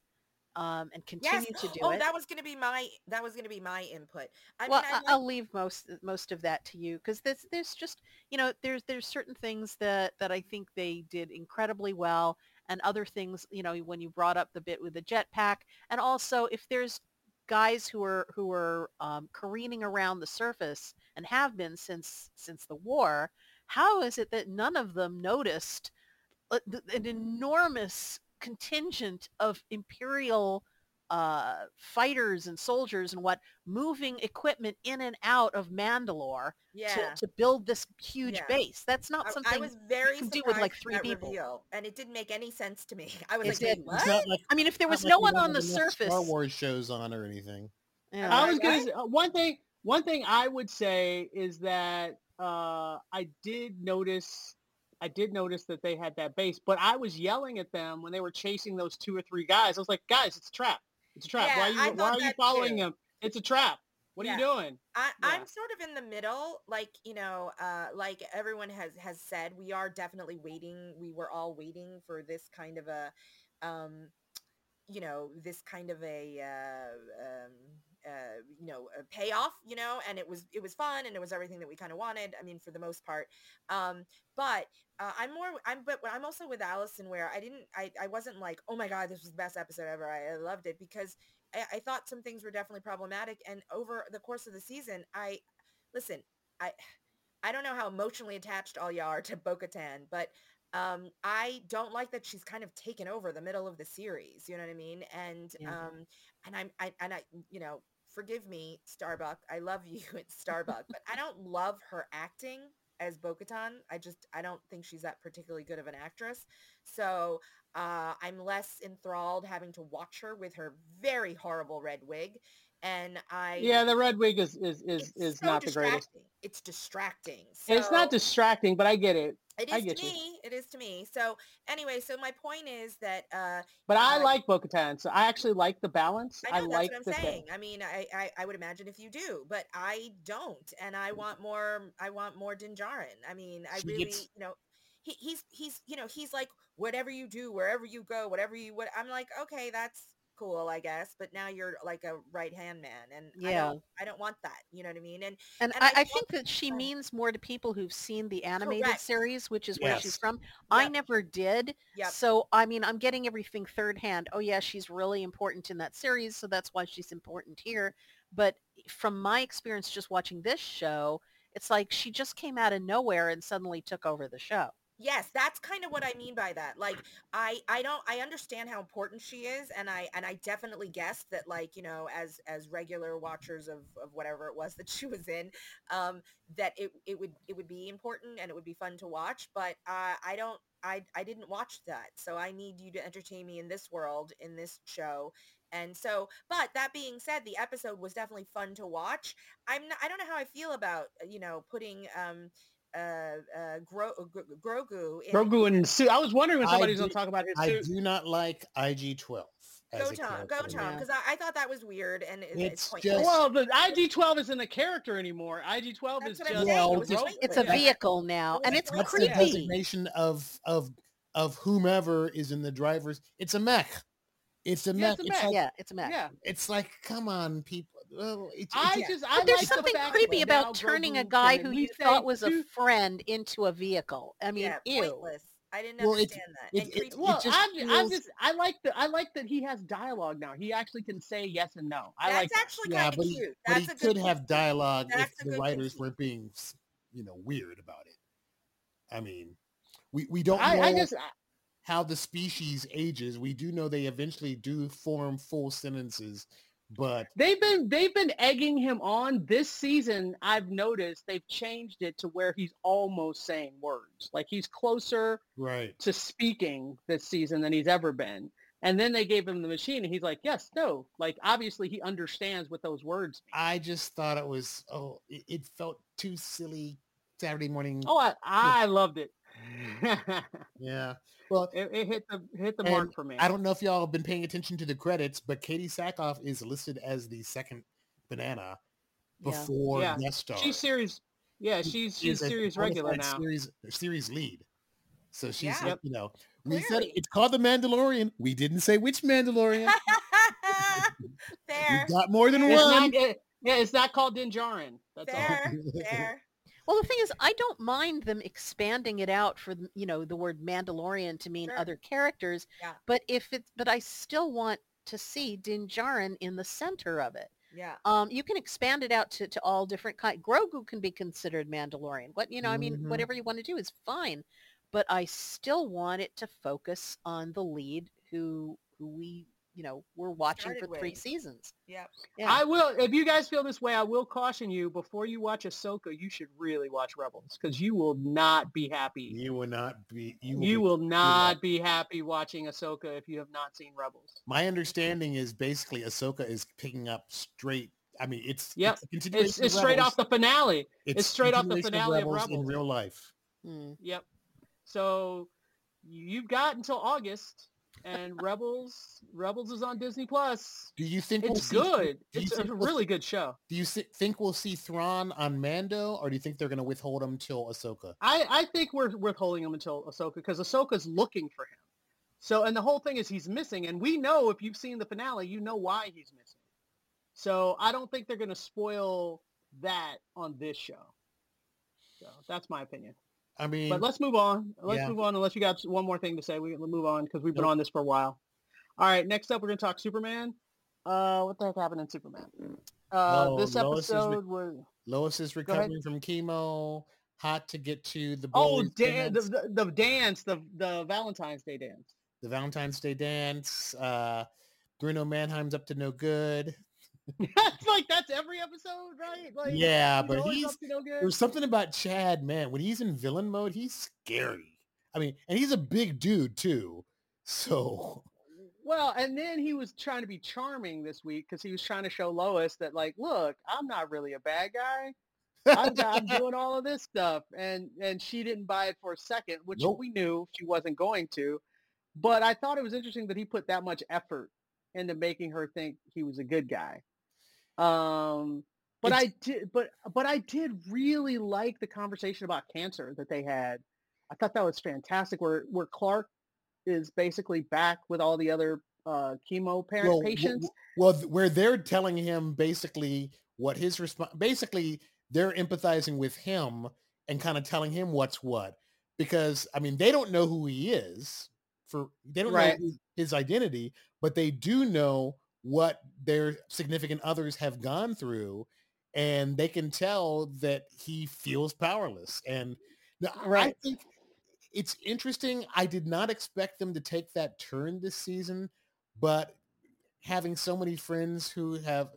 um, and continue Yes. to do oh, it. that was gonna be my that was gonna be my input. I well, mean, I I- like- I'll leave most most of that to you because there's there's just you know there's there's certain things that that I think they did incredibly well, and other things you know when you brought up the bit with the jetpack, and also if there's guys who are who are um, careening around the surface and have been since since the war, how is it that none of them noticed uh, an enormous contingent of imperial uh, fighters and soldiers and what moving equipment in and out of Mandalore yeah. to, to build this huge Yeah. base. That's not I- something I was very can do with, like, three people. reveal, and it didn't make any sense to me. I was It like, didn't. what? Like, I mean, if there was no we one on the surface, Star Wars shows on or anything. Yeah. I was Right, gonna say, uh, one thing. One thing I would say is that uh, I did notice. I did notice that they had that base, but I was yelling at them when they were chasing those two or three guys. I was like, "Guys, it's a trap! It's a trap! Yeah, why are you? Why are you following too. them? It's a trap! What are you doing?" I, Yeah. I'm sort of in the middle, like you know, uh, like everyone has has said, we are definitely waiting. We were all waiting for this kind of a, um, you know, this kind of a, uh, um, uh, you know, a payoff, you know, and it was it was fun and it was everything that we kind of wanted. I mean, for the most part, um, but uh, I'm more I'm but I'm also with Allison where I didn't I I wasn't like oh my god this was the best episode ever I, I loved it because I, I thought some things were definitely problematic and over the course of the season I listen I I don't know how emotionally attached all y'all are to Bo-Katan but um, I don't like that she's kind of taken over the middle of the series. You know what I mean? And Yeah. um, and I'm I, and I you know forgive me Starbuck. I love you at Starbuck, but I don't love her acting as Bo-Katan. I just I don't think she's that particularly good of an actress. So uh, I'm less enthralled having to watch her with her very horrible red wig. And I Yeah, the red wig is is is, is so not the greatest. It's distracting. It's not distracting, but I get it. It I is to you. me. It is to me. So anyway, so my point is that uh, But I Uh, like Bo-Katan, so I actually like the balance. I know that's like what I'm the saying. I mean, I, I I would imagine if you do, but I don't, and I want more. I want more Din Djarin. I mean, I She really, gets- you know, he, he's he's you know he's like whatever you do, wherever you go, whatever you what. I'm like, okay, that's cool, I guess. But now you're like a right hand man, and I Yeah. don't, I don't want that. You know what I mean? And And, And I, I I think that she Oh. means more to people who've seen the animated Correct. series, which is where she's Yes. from. I never did. Yep. So, I mean, I'm getting everything third hand. Oh, yeah, she's really important in that series, so that's why she's important here. But from my experience just watching this show, it's like she just came out of nowhere and suddenly took over the show. Yes, that's kind of what I mean by that. Like I I don't I understand how important she is and I and I definitely guessed that like, you know, as as regular watchers of of whatever it was that she was in, um that it it would it would be important and it would be fun to watch, but uh, I don't I I didn't watch that. So I need you to entertain me in this world in this show. And so, but that being said, the episode was definitely fun to watch. I'm not, I don't know how I feel about, you know, putting um uh, uh, Gro- Gro- Grogu in Grogu and suit. I was wondering when I somebody was going to talk about his I suit. do not like IG-12 as a Gotan, character. Gotan, Yeah. because I, I thought that was weird and it, It's it's just- Well, the IG-12 isn't a character anymore. IG-12 is just saying. Well, It was just- It's a vehicle now, and it's That's That's the designation of of of whomever is in the driver's. It's a mech. It's a Yeah, mech. it's a It's, mech. like Yeah, it's a mech. yeah. it's like come on, people. Well, it's, I it's- just I But there's like something fact creepy about turning a guy who you thought say was a friend into a vehicle. I mean, yeah, ew. pointless. I didn't Well, it's- understand that. it- and it- creepy. Well, just I, I feels- just I like that I like that he has dialogue now. He actually can say yes and no. I That's like that. actually yeah, kind of but he, cute. but That's he a could good have dialogue if That's a the writers conceit. weren't being, you know, weird about it. I mean, we we don't I, know I just how the species ages. We do know they eventually do form full sentences, but they've been they've been egging him on this season. I've noticed they've changed it to where he's almost saying words. Like he's closer right. to speaking this season than he's ever been. And then they gave him the machine and he's like, yes, no. Like obviously he understands what those words mean. I just thought it was oh, it, it felt too silly Saturday morning. Oh, I, I loved it. yeah. Well, it, it hit the hit the mark for me. I don't know if y'all have been paying attention to the credits, but Katee Sackhoff is listed as the second banana before Yeah. guest star. She's series. Yeah, She- she's she's is a series regular fide now. Series series lead. So she's Yeah. like, you know, we said Clearly. it's called the Mandalorian. We didn't say which Mandalorian. fair, we got more than It's one. not, it- yeah, it's not called Din Djarin. That's all. fair, fair. Well, the thing is, I don't mind them expanding it out for the- you know the word Mandalorian to mean Sure. other characters. Yeah. But if it's but I still want to see Din Djarin in the center of it. Yeah. Um, you can expand it out to, to all different kind. Grogu can be considered Mandalorian. What you know, I mean, Mhm. whatever you want to do is fine. But I still want it to focus on the lead who who we you know we're watching for three with. seasons. Yep. Yeah. I will. If you guys feel this way, I will caution you before you watch Ahsoka. You should really watch Rebels because you will not be happy. You will not be. You will. You be- will not be happy watching Ahsoka if you have not seen Rebels. my understanding is basically Ahsoka is picking up straight. I mean, it's Yep. It's, a continuation It's, of it's straight off the finale. it's straight off the finale of Rebels in Rebels. real life. Hmm. Yep. So you've got until August, and Rebels Rebels is on Disney Plus. Do you think we'll It's see, good. It's a think we'll really good show. Do you think we'll see Thrawn on Mando, or do you think they're going to withhold him till Ahsoka? I, I think we're withholding him until Ahsoka because Ahsoka's looking for him. So, and the whole thing is he's missing, and we know if you've seen the finale, you know why he's missing. So, I don't think they're going to spoil that on this show. So, that's my opinion. I mean, But let's move on. Let's Yeah. move on. Unless you got one more thing to say, we can move on because we've been Nope. on this for a while. All right, next up, we're going to talk Superman. Uh, what the heck happened in Superman? Uh, Oh, this Lois is re- episode was Lois is recovering from chemo. hot to get to the Oh, dan- the, dance, the the dance, the the Valentine's Day dance. the Valentine's Day dance. Uh, Bruno Mannheim's up to no good. That's like that's every episode, right? Like Yeah, but he's no there's something about Chad, man. When he's in villain mode, he's scary. I mean, and he's a big dude too. So Well, and then he was trying to be charming this week because he was trying to show Lois that, like, look, I'm not really a bad guy. I'm, I'm doing all of this stuff, and and she didn't buy it for a second, which Nope. we knew she wasn't going to. But I thought it was interesting that he put that much effort into making her think he was a good guy. Um, but It's- I did, but but I did really like the conversation about cancer that they had. I thought that was fantastic. Where where Clark is basically back with all the other uh, chemo parent well, patients. w- well, where they're telling him basically what his response, basically they're empathizing with him and kind of telling him what's what, because I mean they don't know who he is for they don't Right. know his, his identity, but they do know what their significant others have gone through, and they can tell that he feels powerless. And now, I think it's interesting. I did not expect them to take that turn this season, but having so many friends who have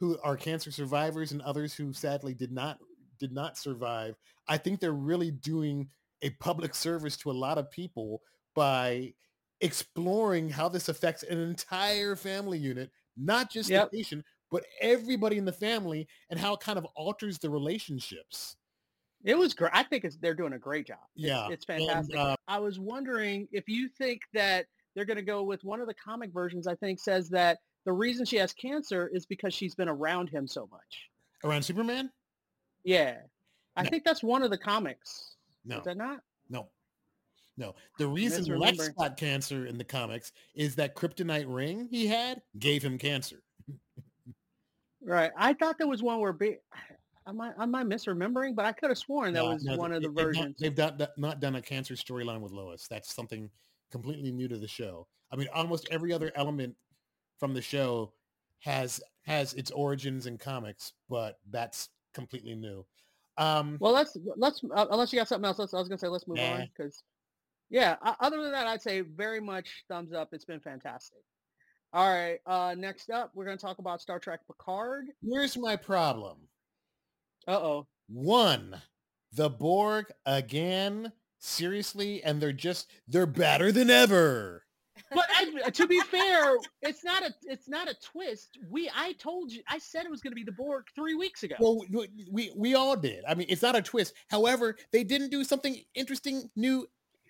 who are cancer survivors and others who sadly did not did not survive, I think they're really doing a public service to a lot of people by exploring how this affects an entire family unit, not just Yep. the patient, but everybody in the family and how it kind of alters the relationships. It was great. I think it's, they're doing a great job. Yeah, it's and, fantastic. uh, I was wondering if you think that they're going to go with one of the comic versions. I think says that the reason she has cancer is because she's been around him so much. Around Superman? Yeah, I No. think that's one of the comics. No. Is that not? No. No. The reason Lex got cancer in the comics is that kryptonite ring he had gave him cancer. Right. I thought there was one where be, am I am I misremembering? But I could have sworn that No, was no, one of the they- they've versions. They've not, not- not done a cancer storyline with Lois. That's something completely new to the show. I mean, almost every other element from the show has has its origins in comics, but that's completely new. Um, Well, let's let's uh, unless you got something else. I was gonna say let's move Nah. on because yeah. Other than that, I'd say very much thumbs up. It's been fantastic. All right. Uh, next up, we're gonna talk about Star Trek Picard. here's my problem. Uh oh. One, the Borg again. Seriously, and they're just they're better than ever. But I, to be fair, it's not a it's not a twist. We I told you I said it was gonna be the Borg three weeks ago. Well, we, we we all did. I mean, it's not a twist. However, they didn't do something interesting, new,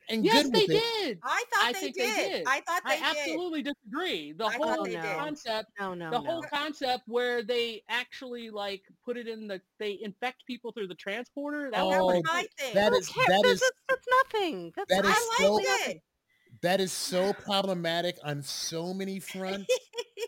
and yes, good they with it. did. I thought I they, think did. they did. I thought they did. I did. absolutely disagree. The I whole they did. concept No, no, the no. whole concept where they actually like put it in the they infect people through the transporter that Oh, was was my thing. That Who is cares? that That's- is that's, that's nothing. That's that is I so it. that is so problematic on so many fronts.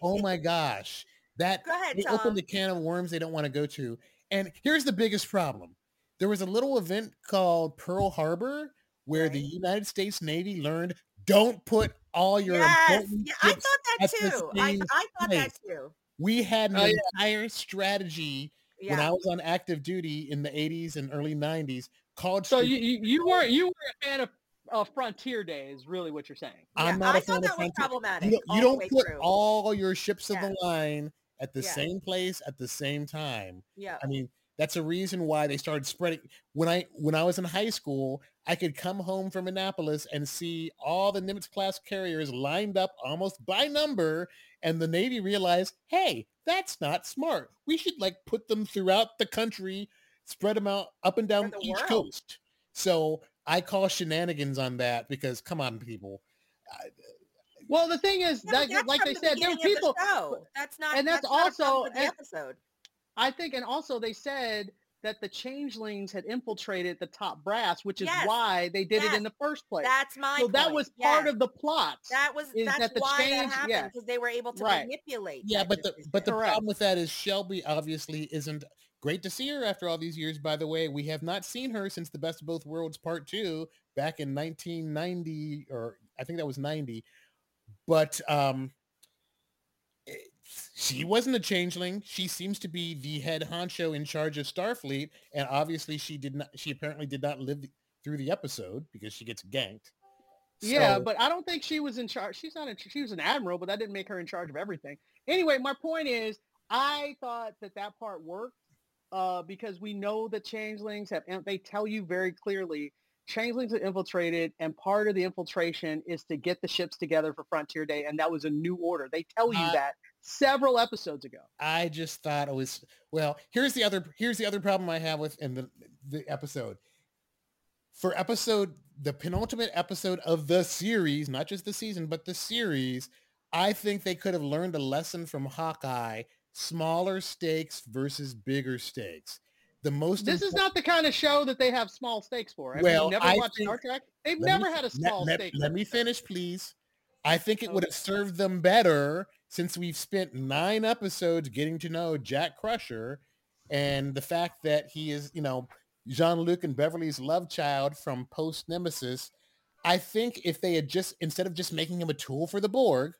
oh my gosh, that Go ahead, they Tom. opened a can of worms they don't want to go to. And here's the biggest problem: there was a little event called Pearl Harbor where the United States Navy learned don't put all your yes, important yeah, I ships thought at that the too. I, same I thought that place. too. We had an Oh, yeah. entire strategy when I was on active duty in the 80s and early 90s called so you you, you weren't you were a fan of uh, frontier days really what you're saying Yeah, I'm not I a fan thought of that was frontier- problematic. you don't, you don't put through. all your ships of the line at the Yeah. same place at the same time. Yeah. I mean, that's a reason why they started spreading. When I when I was in high school, I could come home from Annapolis and see all the Nimitz class carriers lined up almost by number, and the Navy realized, hey, that's not smart. We should like put them throughout the country, spread them out up and down each world. coast. So I call shenanigans on that because come on, people. well the thing is Yeah, that like they the said there were beginning of the people show. That's not. and that's not a problem also- with the and- episode. I think and also they said that the changelings had infiltrated the top brass which is Yes. why they did it in the first place That's my. so that point. was part of the plot That was is that's that the why change- that happened yeah. because they were able to Right. manipulate. Yeah, but the but the. Correct. problem with that is Shelby obviously isn't great to see her after all these years. By the way, we have not seen her since the Best of Both Worlds Part Two back in 1990, or I think that was 90. But um, she wasn't a changeling. She seems to be the head honcho in charge of Starfleet, and obviously she did not. She apparently did not live through the episode because she gets ganked. Yeah, but I don't think she was in charge. She's not. In, she was an admiral, but that didn't make her in charge of everything. Anyway, my point is, I thought that that part worked uh, because we know that changelings have. and They tell you very clearly, changelings have infiltrated, and part of the infiltration is to get the ships together for Frontier Day, and that was a new order. They tell you Uh, that several episodes ago. I just thought it was well. Here's the other. Here's the other problem I have with in the the episode. For episode the penultimate episode of the series, not just the season, but the series, I think they could have learned a lesson from Hawkeye: smaller stakes versus bigger stakes. The most This is not the kind of show that they have small stakes for. Well, never I watched think- Star Trek? They've Let me never had a small let, stake. Let for me finish, please. I think it would have served them better since we've spent nine episodes getting to know Jack Crusher and the fact that he is, you know, Jean-Luc and Beverly's love child from post Nemesis. I think if they had just, instead of just making him a tool for the Borg,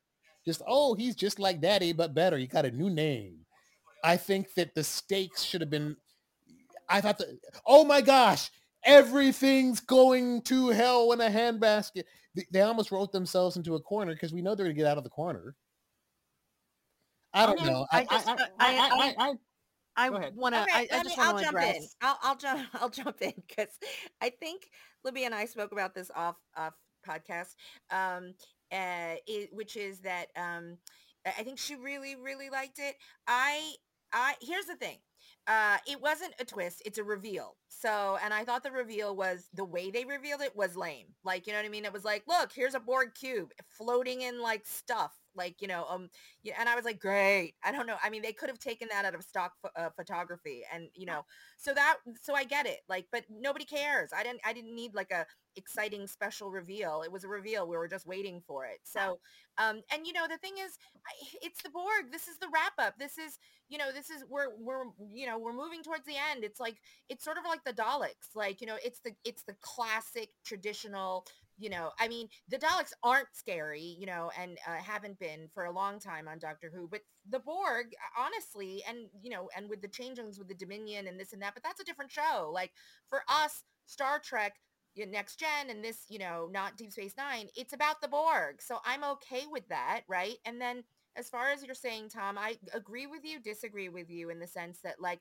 just, oh, he's just like daddy, but better. He got a new name. I think that the stakes should have been, I thought that, oh my gosh, everything's going to hell in a handbasket. They almost wrote themselves into a corner because we know they're going to get out of the corner. I don't know. I I, just- I, I- I, I, I- I, I Go want to. Okay, I, I let just me, I'll want to jump in. I'll, I'll jump. I'll jump in because I think Libby and I spoke about this off off podcast, um, uh, it, which is that um, I I think she really really liked it. I I here's the thing. Uh, it wasn't a twist; it's a reveal. So, and I thought the reveal was the way they revealed it was lame. Like, you know what I mean? It was like, look, here's a Borg cube floating in like stuff, like you know, um, yeah. And I was like, great. I don't know. I mean, they could have taken that out of stock uh, photography, and you know, so that, so I get it. Like, but nobody cares. I didn't, I didn't need like a exciting special reveal. It was a reveal. We were just waiting for it. So, um, and you know, the thing is, it's the Borg. This is the wrap up. This is, you know, this is we're we're you know we're moving towards the end. It's like it's sort of like the Daleks. Like you know, it's the it's the classic traditional. You know, I mean, the Daleks aren't scary, you know, and uh, haven't been for a long time on Doctor Who. But the Borg, honestly, and you know, and with the changelings with the Dominion and this and that, but that's a different show. Like for us, Star Trek, Next Gen, and this, you know, not Deep Space Nine, it's about the Borg. So I'm okay with that, right? And then as far as you're saying, Tom, I agree with you, disagree with you in the sense that like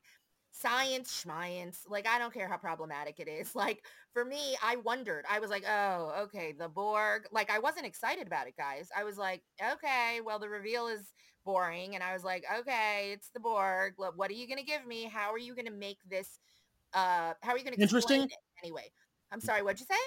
science, schmience, like I don't care how problematic it is. Like for me, I wondered. I was like, oh, okay, the Borg. Like I wasn't excited about it, guys. I was like, okay, well the reveal is boring, and I was like, okay, it's the Borg. What are you gonna give me? How are you gonna make this? Uh, how are you gonna Interesting? explain it? Anyway, I'm sorry. What'd you say?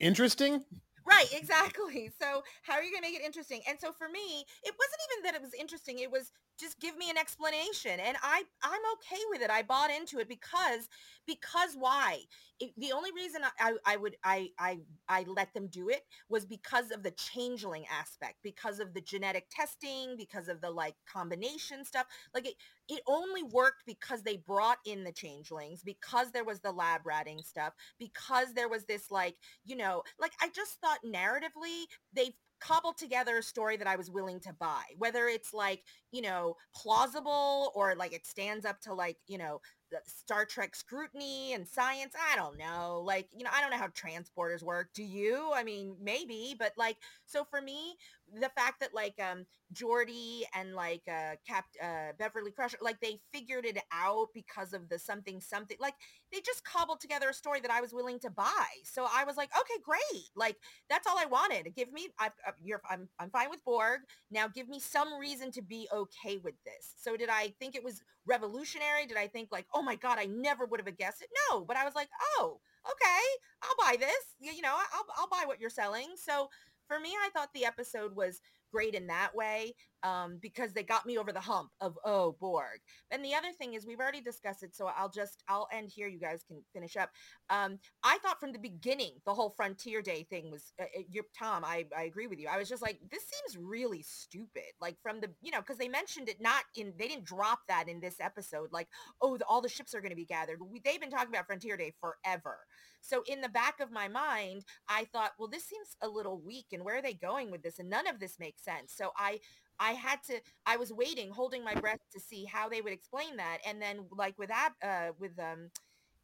interesting. Right, exactly. So how are you going to make it interesting? And so for me, it wasn't even that it was interesting. It was just give me an explanation. And I I'm okay with it. I bought into it because because why? It, the only reason I, I, would I, I I let them do it was because of the changeling aspect, because of the genetic testing, because of the like combination stuff. Like it it only worked because they brought in the changelings, because there was the lab ratting stuff, because there was this like you know, like I just thought narratively they cobbled together a story that I was willing to buy, whether it's like, you know, plausible or like it stands up to like, you know, Star Trek scrutiny and science. I don't know. Like, you know, I don't know how transporters work. Do you? I mean, maybe, but like, so for me, the fact that like um Geordi and like uh Cap uh Beverly Crusher, like they figured it out because of the something something like they just cobbled together a story that I was willing to buy. So I was like, okay, great. Like that's all I wanted. Give me, I've, uh, you're, I'm, I'm fine with Borg. Now give me some reason to be okay with this. So did I think it was revolutionary? Did I think like, oh my God, I never would have guessed it? No, but I was like, oh, okay, I'll buy this. You, you know, I'll, I'll buy what you're selling. So for me, I thought the episode was great in that way um, because they got me over the hump of, oh, Borg. And the other thing is we've already discussed it. So I'll just, I'll end here. You guys can finish up. Um, I thought from the beginning, the whole Frontier Day thing was, uh, your Tom, I, I agree with you. I was just like, this seems really stupid. Like from the, you know, because they mentioned it not in, they didn't drop that in this episode. Like, oh, the, all the ships are going to be gathered. We, they've been talking about Frontier Day forever. So in the back of my mind, I thought, well, this seems a little weak, and where are they going with this? And none of this makes sense. So I, I had to, I was waiting, holding my breath to see how they would explain that. And then like with, Ab, uh, with, um,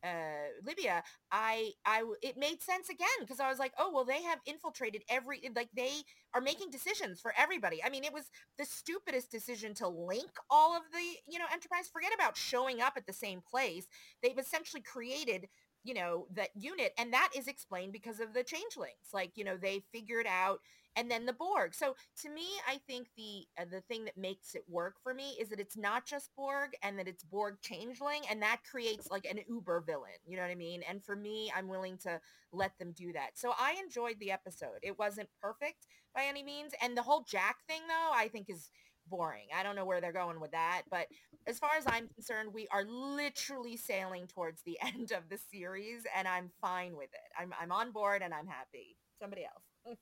uh Libya I I it made sense again because I was like oh well they have infiltrated every like they are making decisions for everybody I mean it was the stupidest decision to link all of the you know enterprise forget about showing up at the same place they've essentially created you know that unit and that is explained because of the changelings like you know they figured out and then the Borg. So to me, I think the uh, the thing that makes it work for me is that it's not just Borg and that it's Borg changeling, and that creates like an uber villain. You know what I mean? And for me, I'm willing to let them do that. So I enjoyed the episode. It wasn't perfect by any means, and the whole Jack thing, though, I think is boring. I don't know where they're going with that, but as far as I'm concerned, we are literally sailing towards the end of the series and I'm fine with it. I'm I'm on board and I'm happy. Somebody else.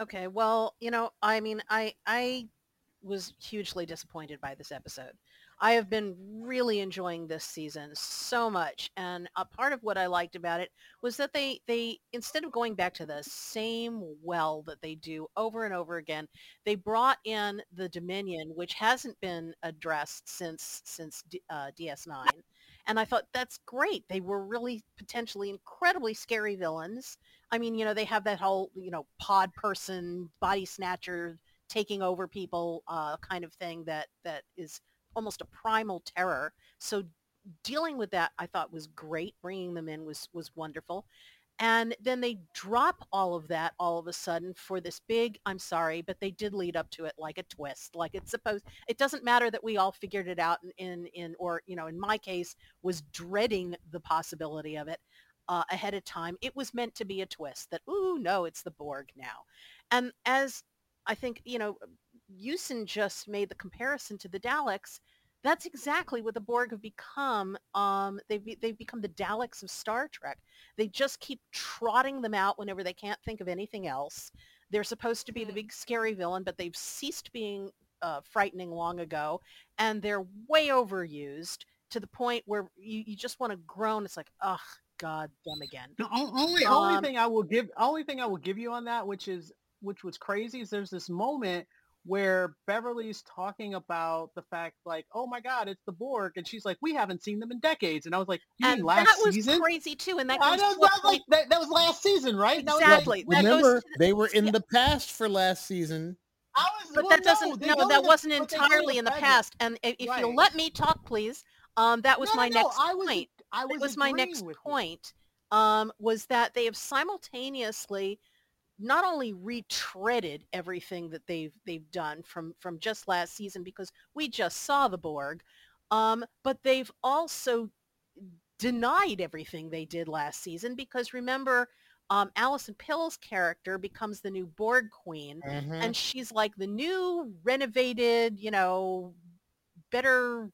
Okay, well, you know, I mean, I I was hugely disappointed by this episode. I have been really enjoying this season so much, and a part of what I liked about it was that they they instead of going back to the same well that they do over and over again, they brought in the Dominion, which hasn't been addressed since since uh, DS9, and I thought that's great. They were really potentially incredibly scary villains I mean, you know, they have that whole, you know, pod person, body snatcher, taking over people uh, kind of thing that that is almost a primal terror. So dealing with that, I thought was great. Bringing them in was was wonderful. And then they drop all of that all of a sudden for this big, I'm sorry, but they did lead up to it like a twist, like it's supposed, it doesn't matter that we all figured it out in, in, in or, you know, in my case was dreading the possibility of it uh, ahead of time. It was meant to be a twist that, ooh, no, it's the Borg now. And as I think, you know, Yusin just made the comparison to the Daleks. That's exactly what the Borg have become. Um, they've, they've become the Daleks of Star Trek. They just keep trotting them out whenever they can't think of anything else. They're supposed to be the Mm. big scary villain, but they've ceased being uh, frightening long ago, and they're way overused to the point where you, you just want to groan. It's like, ugh, God, them again. The only only Um, thing I will give only thing I will give you on that, which is which was crazy, is there's this moment where Beverly's talking about the fact like, oh my God, it's the Borg, and she's like, we haven't seen them in decades, and I was like, you and mean last that was season? crazy too. And that I goes know to a that, like, that, that was last season, right? That was, like- Exactly. That Remember, to the- they were in yeah. the past for last season. I was, but well, that doesn't they no, that wasn't but they go entirely in the present. past and if Right. you'll let me talk please um that was No, my no, no, next I was, point I was, that was my next point um was that they have simultaneously not only retreaded everything that they've they've done from from just last season because we just saw the borg um but they've also denied everything they did last season because remember um, Alison Pill's character becomes the new Borg queen, Mm-hmm. and she's like the new renovated, you know, better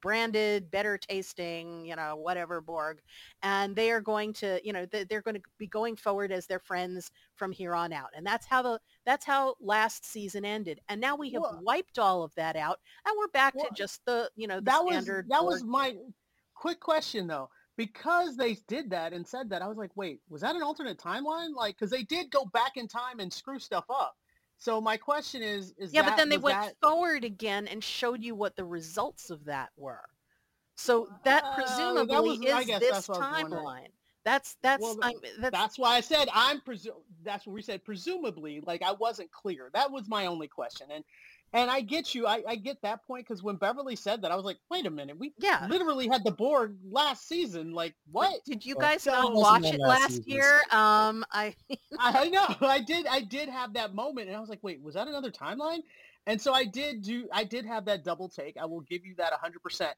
branded, better tasting, you know, whatever Borg. And they are going to, you know, they- they're going to be going forward as their friends from here on out. And that's how the that's how last season ended. And now we have Well- wiped all of that out, and we're back Well, to just the, you know, the that was standard. that was my quick question though because they did that and said that i was like wait was that an alternate timeline like because they did go back in time and screw stuff up so my question is is yeah, that, but then they went that, forward again and showed you what the results of that were. So that Uh, that presumably was- is this that's what I was wondering. timeline. That's that's Well, I'm, that's that's why i said i'm presu- that's what we said presumably like i wasn't clear that was my only question and and i get you i, I get that point because when beverly said that i was like wait a minute we yeah. literally had the borg last season like what Did you guys so- not watch it last last year? Um, I I know. I did. I did have that moment, and I was like, "Wait, was that another timeline?" And so I did do. I did have that double take. I will give you that hundred percent.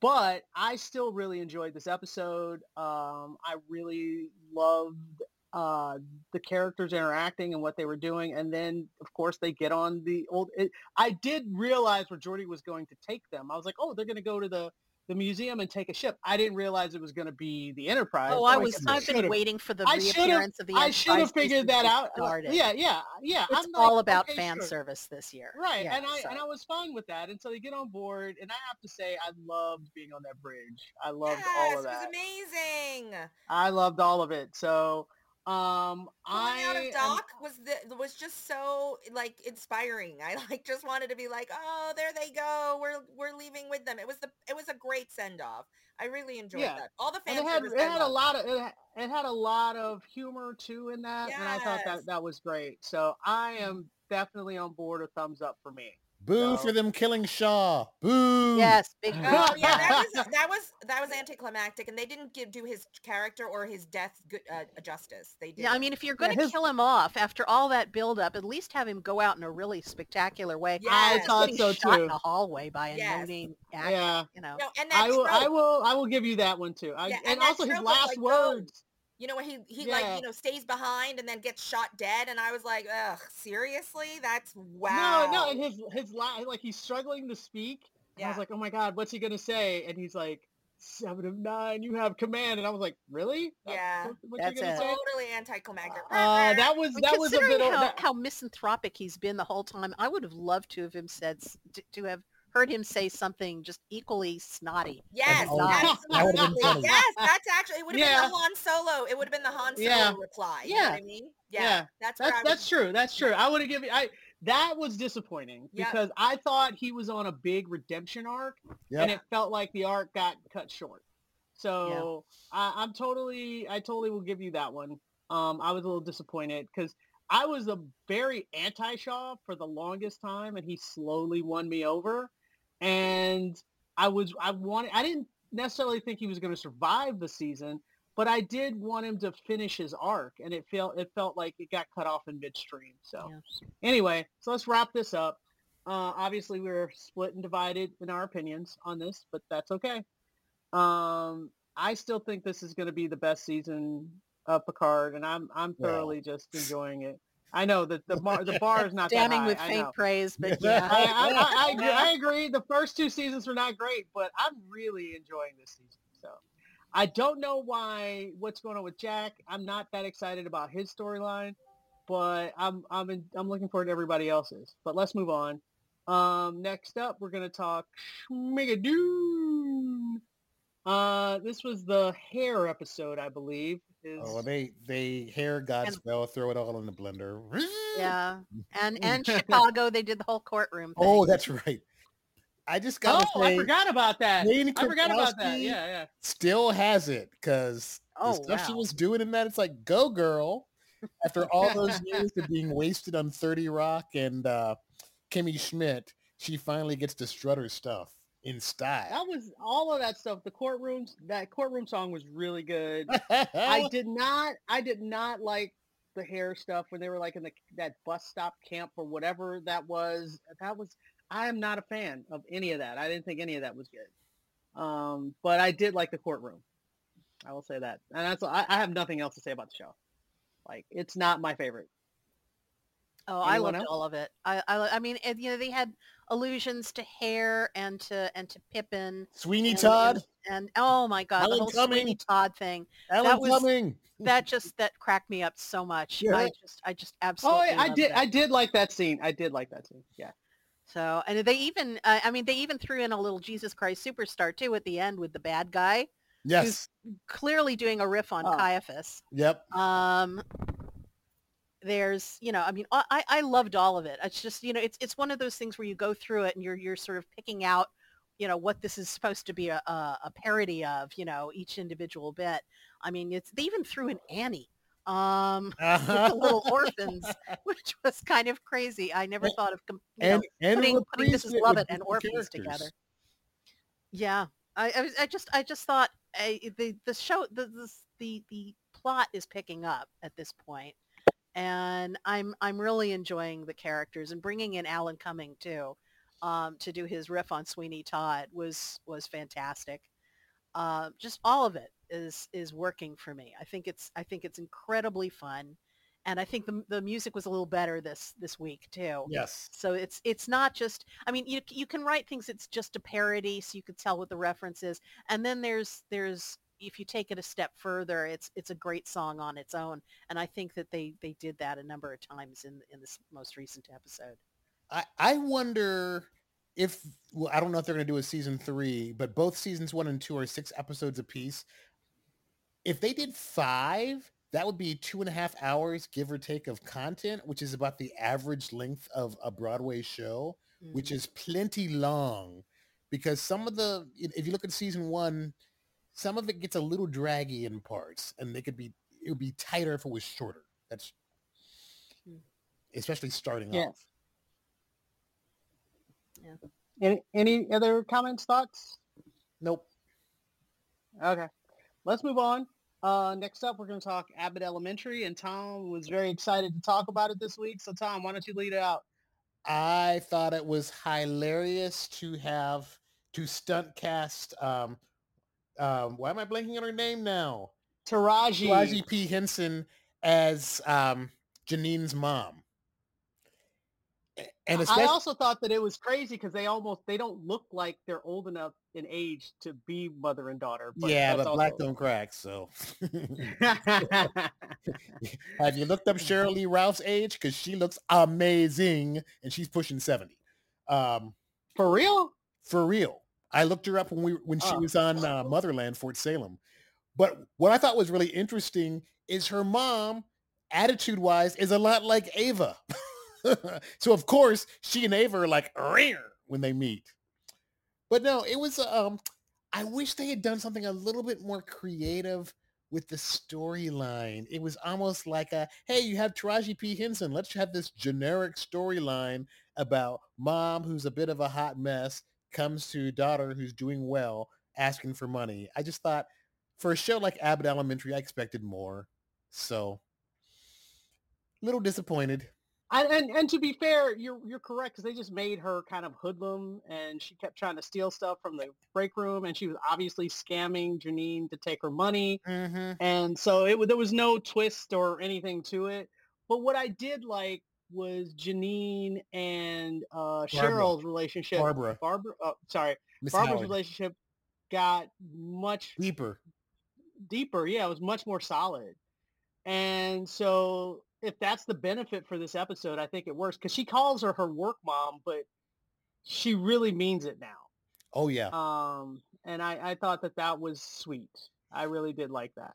But I still really enjoyed this episode. Um, I really loved uh, the characters interacting and what they were doing, and then of course they get on the old. It, I did realize where Geordi was going to take them. I was like, "Oh, they're going to go to the." The museum and take a ship. I didn't realize it was going to be the Enterprise. oh I was I've been waiting for the I reappearance of the Enterprise I should have figured that out. Uh, Started. Yeah, yeah, yeah. It's I'm all like, about okay, fan sure. service this year. Right, Yeah, and I so. and I was fine with that. And so they get on board, and I have to say, I loved being on that bridge. I loved yes, all of that. it was amazing. I loved all of it. So Um, Pulling out I of am- Doc was the, was just so like inspiring. I like just wanted to be like, oh, there they go. We're we're leaving with them. It was the it was a great send off. I really enjoyed Yeah. that. All the and fan it had it had a lot of it, had- it had a lot of humor too in that, and I thought that that was great. So I am definitely on board. A thumbs up for me. Boo So- for them killing Shaw. Boo. Yes, big Oh yeah, that was that was that was anticlimactic, and they didn't give do his character or his death good uh, justice. They did. Yeah, I mean, if you're going to his- kill him off after all that buildup, at least have him go out in a really spectacular way. I Yes. thought so shot too. in a hallway by a Yes. no-name actor, Yeah, you know. no, and that I will. I will. I will give you that one too. I, Yeah, and, and also his last like, go. words. You know, when he he Yeah. like you know stays behind and then gets shot dead, and I was like, ugh, seriously? That's wow. No, no, and his his la- like he's struggling to speak. And I was like, oh my god, what's he gonna say? And he's like, seven of nine, you have command. And I was like, really? That's Yeah. what, what That's you're gonna it. totally anticlimactic. Uh, that was that was a considering bit. o- how, that- how misanthropic he's been the whole time, I would have loved to have him said to, to have heard him say something just equally snotty. Yes, that would've been absolutely. yes, that's actually it would have Yeah. been the Han Solo. It would have been the Han Solo Yeah. reply. You know Yeah. what I mean? Yeah, Yeah. that's That's I that's true. That's true. I would have given. I that was disappointing Yep. because I thought he was on a big redemption arc, Yep. and it felt like the arc got cut short. So I, I'm totally, I totally will give you that one. Um, I was a little disappointed because I was a very anti-Shaw for the longest time, and he slowly won me over. And I was, I wanted, I didn't necessarily think he was going to survive the season, but I did want him to finish his arc, and it felt, it felt like it got cut off in midstream. So Yeah. anyway, so let's wrap this up. Uh, obviously, we're split and divided in our opinions on this, but that's okay. Um, I still think this is going to be the best season of Picard, and I'm I'm Yeah. thoroughly just enjoying it. I know that the bar, the bar is not that Damning with I faint praise, but Yeah. I, I, I, I agree. The first two seasons were not great, but I'm really enjoying this season. So I don't know why what's going on with Jack. I'm not that excited about his storyline, but I'm I'm in, I'm looking forward to everybody else's. But let's move on. Um, next up, we're gonna talk Schmigadoon. Uh, this was the hair episode, I believe. Is Oh, they they hair god And- spell, throw it all in the blender. Yeah. And and Chicago, they did the whole courtroom thing. Oh, that's right. I just gotta oh, say, I forgot about that. Wayne I forgot about that. Yeah, yeah. still has it because Oh, the stuff she was doing in that, it's like, go girl. After all those years of being wasted on 30 Rock and uh, Kimmy Schmidt, she finally gets to strut her stuff in style. That was all of that stuff. The courtrooms, that courtroom song was really good. I did not, I did not like the hair stuff when they were like in the that bus stop camp or whatever that was. That was, I am not a fan of any of that. I didn't think any of that was good. Um, but I did like the courtroom. I will say that, and that's I, I have nothing else to say about the show. Like it's not my favorite. Oh, I Anyone loved else? all of it. I, I, I mean, and, you know, they had allusions to hair and to and to Pippin. Sweeney and, Todd, And, and- oh my God, Alan the whole Sweeney Todd thing. Alan was- Cumming. That just that cracked me up so much. Yeah. I just I just Oh, absolutely. I, I did. I did like that scene. I did like that scene. Yeah. So, and they even, uh, I mean, they even threw in a little Jesus Christ Superstar too at the end with the bad guy, Yes. clearly doing a riff on Oh. Caiaphas. Yep. Um, there's, you know, I mean, I, I I loved all of it. It's just, you know, it's it's one of those things where you go through it and you're you're sort of picking out, you know, what this is supposed to be a, a, a parody of, you know, each individual bit. I mean, it's they even threw in Annie. Um, with the little orphans, which was kind of crazy. I never And- thought of, you know, and putting, putting Mrs. it Lovett and orphans characters. together. Yeah, I, I was, I just, I just thought uh, the the show, the, the the the plot is picking up at this point, and I'm I'm really enjoying the characters and bringing in Alan Cumming too, um, to do his riff on Sweeney Todd was was fantastic. Uh, just all of it is is working for me. I think it's I think it's incredibly fun, and I think the the music was a little better this this week too. Yes. So it's it's not just I mean you you can write things it's just a parody so you can tell what the reference is and then there's there's if you take it a step further it's it's a great song on its own and I think that they they did that a number of times in in this most recent episode. I, I wonder if well, I don't know if they're going to do a season three, but both seasons one and two are six episodes apiece. If they did five, that would be two and a half hours, give or take, of content, which is about the average length of a Broadway show, which mm. is plenty long. Because some of the, if you look at season one, some of it gets a little draggy in parts, and they could be, it would be tighter if it was shorter. That's Hmm. especially starting Yeah. off. Any, any other comments, thoughts? Nope. Okay. Let's move on. Uh, next up, we're going to talk Abbott Elementary, and Tom was very excited to talk about it this week. So, Tom, why don't you lead it out? I thought it was hilarious to have to stunt cast. Um, um, why am I blanking on her name now? Taraji. Taraji P Henson as um, Janine's mom. And I also thought that it was crazy because they almost they don't look like they're old enough in age to be mother and daughter. But yeah, but black also- don't crack. So, have you looked up Cheryl Lee Ralph's age? Because she looks amazing, and she's pushing seventy. Um, For real? for real. I looked her up when we when she Oh. was on uh, Motherland, Fort Salem. But what I thought was really interesting is her mom, attitude-wise, is a lot like Ava. so of course, she and Ava are like rare when they meet. But no, it was. Um, I wish they had done something a little bit more creative with the storyline. It was almost like a, hey, you have Taraji P. Henson. Let's have this generic storyline about mom who's a bit of a hot mess comes to daughter who's doing well asking for money. I just thought for a show like Abbott Elementary, I expected more. So little disappointed. I, and and to be fair, you're you're correct because they just made her kind of hoodlum, and she kept trying to steal stuff from the break room, and she was obviously scamming Janine to take her money, Mm-hmm. and so it there was no twist or anything to it. But what I did like was Janine and uh, Cheryl's relationship. Barbara. Barbara. Oh, sorry, Miss Barbara's Howard. relationship got much Deeper. deeper. Yeah, it was much more solid. And so if that's the benefit for this episode, I think it works because she calls her her work mom, but she really means it now. Oh yeah. Um, and I, I thought that that was sweet. I really did like that.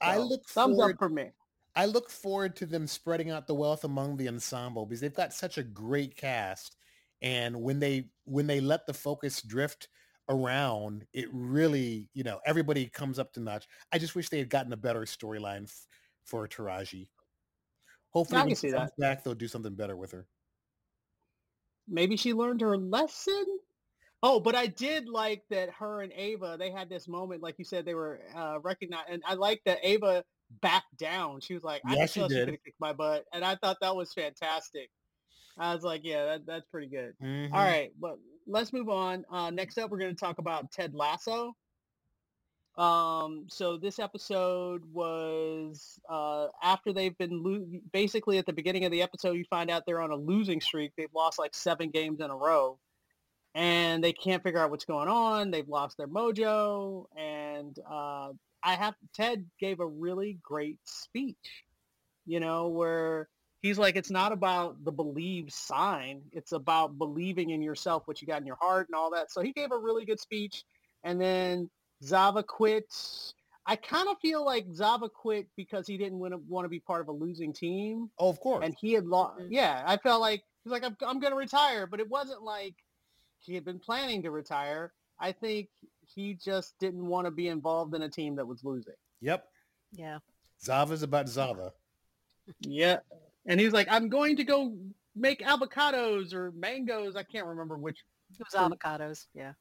I So, look thumbs forward up for me. I look forward to them spreading out the wealth among the ensemble because they've got such a great cast. And when they when they let the focus drift around, it really, you know, everybody comes up to notch. I just wish they had gotten a better storyline f- for Taraji. Hopefully when she comes back, they'll do something better with her. Maybe she learned her lesson. Oh, but I did like that her and Ava, they had this moment, like you said, they were uh, recognized. And I like that Ava backed down. She was like, I could she did. could have kicked my butt. And I thought that was fantastic. I was like, yeah, that, that's pretty good. Mhm. All right, but let's move on. Uh, next up, we're going to talk about Ted Lasso. Um, so this episode was uh, after they've been lo- basically at the beginning of the episode, you find out they're on a losing streak. They've lost like seven games in a row, and they can't figure out what's going on. They've lost their mojo, and uh, I have Ted gave a really great speech. You know where he's like, it's not about the believe sign. It's about believing in yourself, what you got in your heart and all that. So he gave a really good speech. And then Zava quit. I kind of feel like Zava quit because he didn't want to, want to be part of a losing team. Oh, of course. And he had lost. Mhm. Yeah, I felt like he's like, I'm, I'm going to retire. But it wasn't like he had been planning to retire. I think he just didn't want to be involved in a team that was losing. yep. Yeah. Zava's about Zava. Yeah. And he's like, I'm going to go make avocados or mangoes. I can't remember which. It was avocados. Yeah.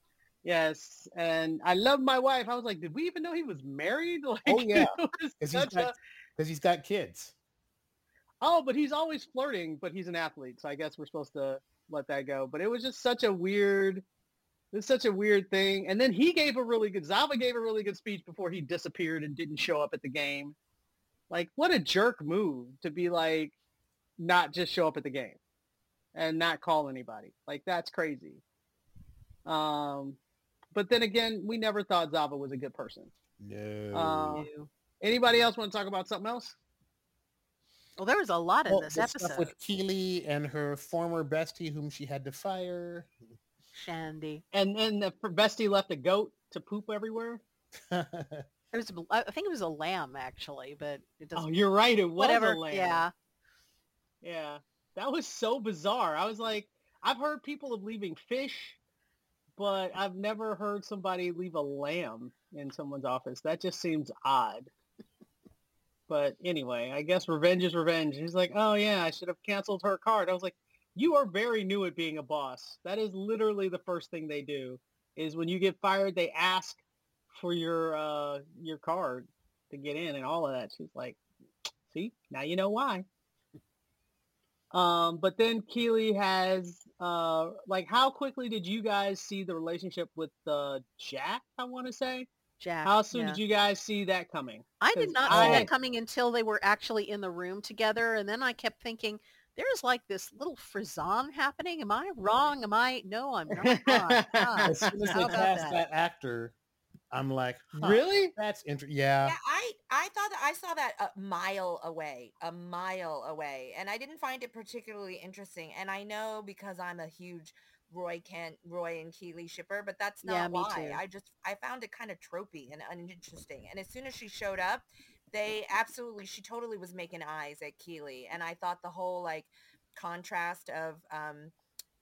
Yes. And I love my wife. I was like, did we even know he was married? Like, Oh, yeah. Because he's a- because he's got kids. oh, but he's always flirting, but he's an athlete. So I guess we're supposed to let that go. But it was just such a weird, it's such a weird thing. And then he gave a really good, Zava gave a really good speech before he disappeared and didn't show up at the game. Like, what a jerk move to be like, not just show up at the game and not call anybody. Like, that's crazy. Um, but then again, we never thought Zava was a good person. No. Uh, Anybody else want to talk about something else? Well, there was a lot in Well, this the episode. stuff with Keeley and her former bestie whom she had to fire. Shandy. And then the bestie left a goat to poop everywhere. It was, I think it was a lamb actually, but it oh, doesn't. Oh, you're right. It was whatever. a lamb. Yeah. Yeah. That was so bizarre. I was like, I've heard people of leaving fish, but I've never heard somebody leave a lamb in someone's office. That just seems odd. But anyway, I guess revenge is revenge. He's like, oh yeah, I should have canceled her card. I was like, you are very new at being a boss. That is literally the first thing they do. Is when you get fired, they ask for your uh, your card to get in and all of that. She's like, see, now you know why. Um, but then Keeley has uh, like, how quickly did you guys see the relationship with uh, Jack? I want to say. Jack. How soon yeah. did you guys see that coming? I did not see that coming until they were actually in the room together, and then I kept thinking, "There's like this little frisson happening. Am I wrong? Am I? No, I'm not wrong. As soon as how they cast that? that? actor, I'm like, huh, Really? That's interesting. Yeah. Yeah, I I thought that I saw that a mile away, a mile away, and I didn't find it particularly interesting. And I know because I'm a huge Roy Kent, Roy and Keeley shipper, but that's not Yeah, why. I just I found it kind of tropey and uninteresting. And as soon as she showed up, they absolutely she totally was making eyes at Keeley, and I thought the whole like contrast of um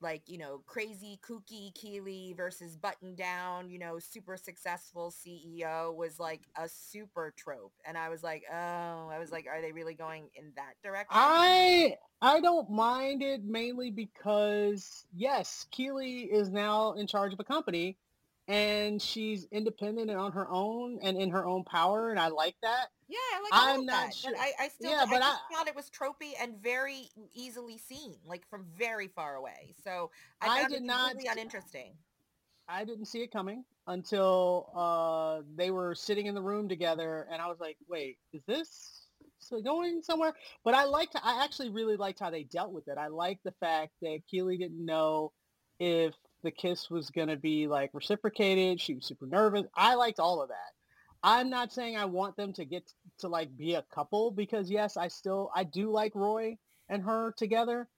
like you know crazy kooky Keeley versus button down you know super successful CEO was like mm-hmm. a super trope and I was like oh I was like are they really going in that direction I I don't mind it mainly because yes, Keeley is now in charge of a company and she's independent and on her own and in her own power and I like that. Yeah I like all I'm of not that sure. but I, I still Yeah, I but just I- thought it was tropey and very easily seen like from very far away so I I did not- completely uninteresting I didn't see it coming until uh, they were sitting in the room together, and I was like, "Wait, is this so going somewhere?" But I liked. I actually really liked how they dealt with it. I liked the fact that Keeley didn't know if the kiss was going to be like reciprocated. She was super nervous. I liked all of that. I'm not saying I want them to get to like be a couple because yes, I still I do like Roy and her together.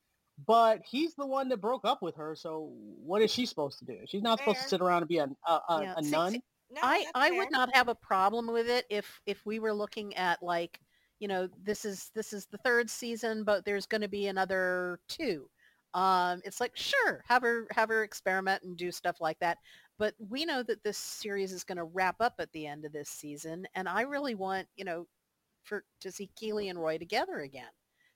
But he's the one that broke up with her, so what is she supposed to do? She's not supposed to sit around and be a a, a, Yeah, a see- nun. see, no, I I fair. would not have a problem with it if if we were looking at like you know this is this is the third season, but there's going to be another two. Um, it's like sure, have her have her experiment and do stuff like that. But we know that this series is going to wrap up at the end of this season, and I really want you know for to see Keeley and Roy together again.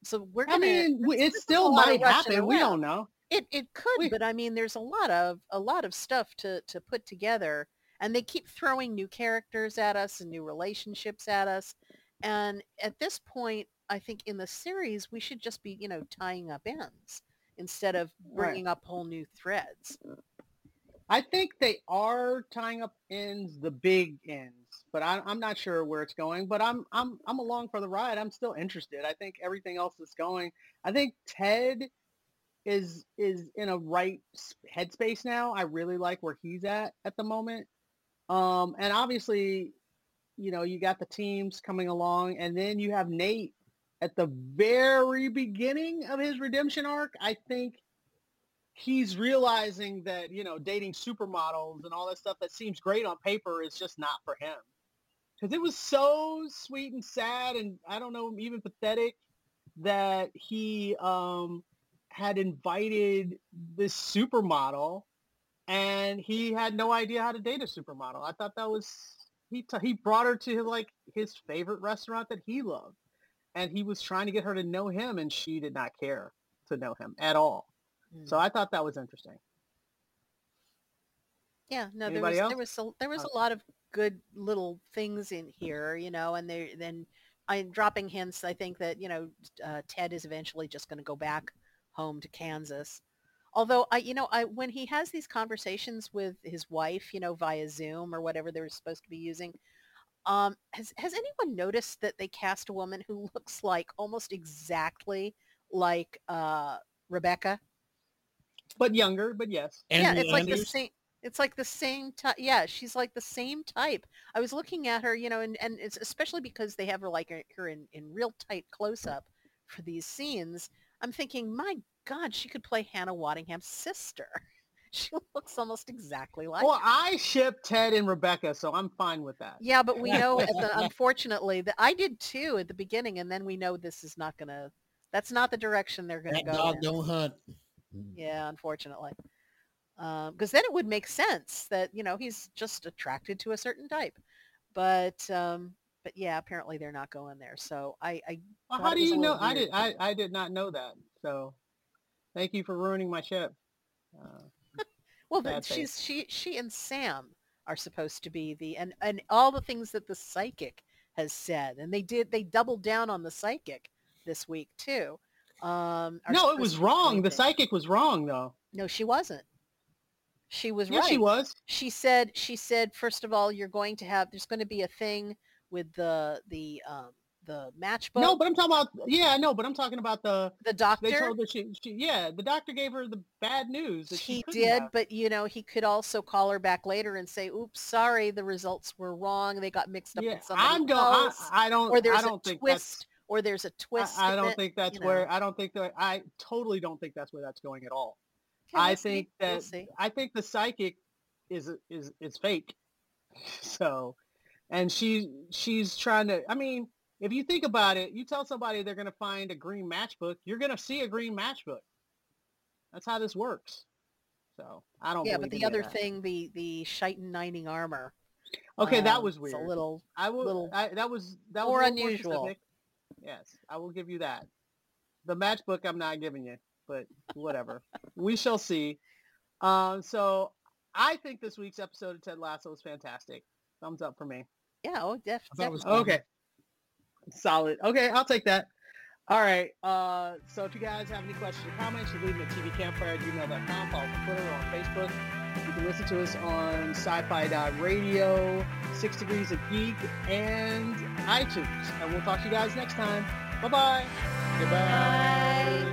So we're I gonna. I mean, it this is a still might happen. We don't know. It it could, We- but I mean, there's a lot of a lot of stuff to to put together, and they keep throwing new characters at us and new relationships at us. And at this point, I think in the series, we should just be you know tying up ends instead of Right. bringing up whole new threads. I think they are tying up ends, the big ends, but I, I'm not sure where it's going. But I'm I'm I'm along for the ride. I'm still interested. I think everything else is going. I think Ted is is in a right headspace now. I really like where he's at at the moment. Um, and obviously, you know, you got the teams coming along, and then you have Nate at the very beginning of his redemption arc. I think he's realizing that you know dating supermodels and all that stuff that seems great on paper is just not for him. Because it was so sweet and sad and i don't know even pathetic that he um had invited this supermodel and he had no idea how to date a supermodel. I thought that was he t- he brought her to like his favorite restaurant that he loved and he was trying to get her to know him and she did not care to know him at all so I thought that was interesting. Yeah, no, there was else? there was a, there was Uh, a lot of good little things in here, you know, and they then I'm dropping hints. I think that you know uh, Ted is eventually just going to go back home to Kansas. Although I, you know, I when he has these conversations with his wife, you know, via Zoom or whatever they're supposed to be using, um, has has anyone noticed that they cast a woman who looks like almost exactly like uh, Rebecca? But younger, but yes. yeah, Andrea it's like the same. It's like the same type. Yeah, she's like the same type. I was looking at her, you know, and, and it's especially because they have her like her in, in real tight close up for these scenes. I'm thinking, my God, she could play Hannah Waddingham's sister. she looks almost exactly like Well, her. I ship Ted and Rebecca, so I'm fine with that. Yeah, but we know, at the, unfortunately, that I did too at the beginning, and then we know this is not going to, that's not the direction they're going to That go dog in. don't hunt. Yeah, unfortunately. Because then it would make sense that, you know, he's just attracted to a certain type. But, um, but yeah, apparently they're not going there. So I, I Well, how do you know? little I did. I, I did not know that. So, thank you for ruining my ship. Uh, Well, but she's she she and Sam are supposed to be the and and all the things that the psychic has said, and they did they doubled down on the psychic this week too. Um, no, it was wrong. The psychic was wrong, though. No, she wasn't. She was Yes, right. she was. She said she said first of all, you're going to have there's going to be a thing with the the um the matchbook. No, but I'm talking about. Yeah, I know, but I'm talking about the. the doctor. They told her she, she. Yeah, the doctor gave her the bad news. He did, have. but you know, he could also call her back later and say, "Oops, sorry, the results were wrong. They got mixed up Yeah, with somebody I'm don't. I. I don't. or there's I don't a think that's. twist, or there's a twist. I, I don't it, think that's you where. I don't think that. I totally don't think that's where that's going at all. I we'll see, think we'll that. I think the psychic is is is fake. So, and she she's trying to. I mean, if you think about it, you tell somebody they're going to find a green matchbook, you're going to see a green matchbook. That's how this works. So I don't. Yeah, but the other that. thing, the the Shitan Nining armor. Okay, that um, was is weird. A little. I will. little I, that was that more was unusual. specific. Yes, I will give you that. The matchbook I'm not giving you, but whatever. we shall see. Um, so I think this week's episode of Ted Lasso was fantastic. Thumbs up for me. Yeah, oh, def- I thought it was definitely. Okay. Solid. Okay, I'll take that. All right. Uh, so if you guys have any questions or comments, you leave them at tvcampfire at gmail.com. Follow us on Twitter or on Facebook. You can listen to us on sci-fi radio, Six Degrees of Geek, and iTunes. And we'll talk to you guys next time. Bye-bye. Goodbye. Bye.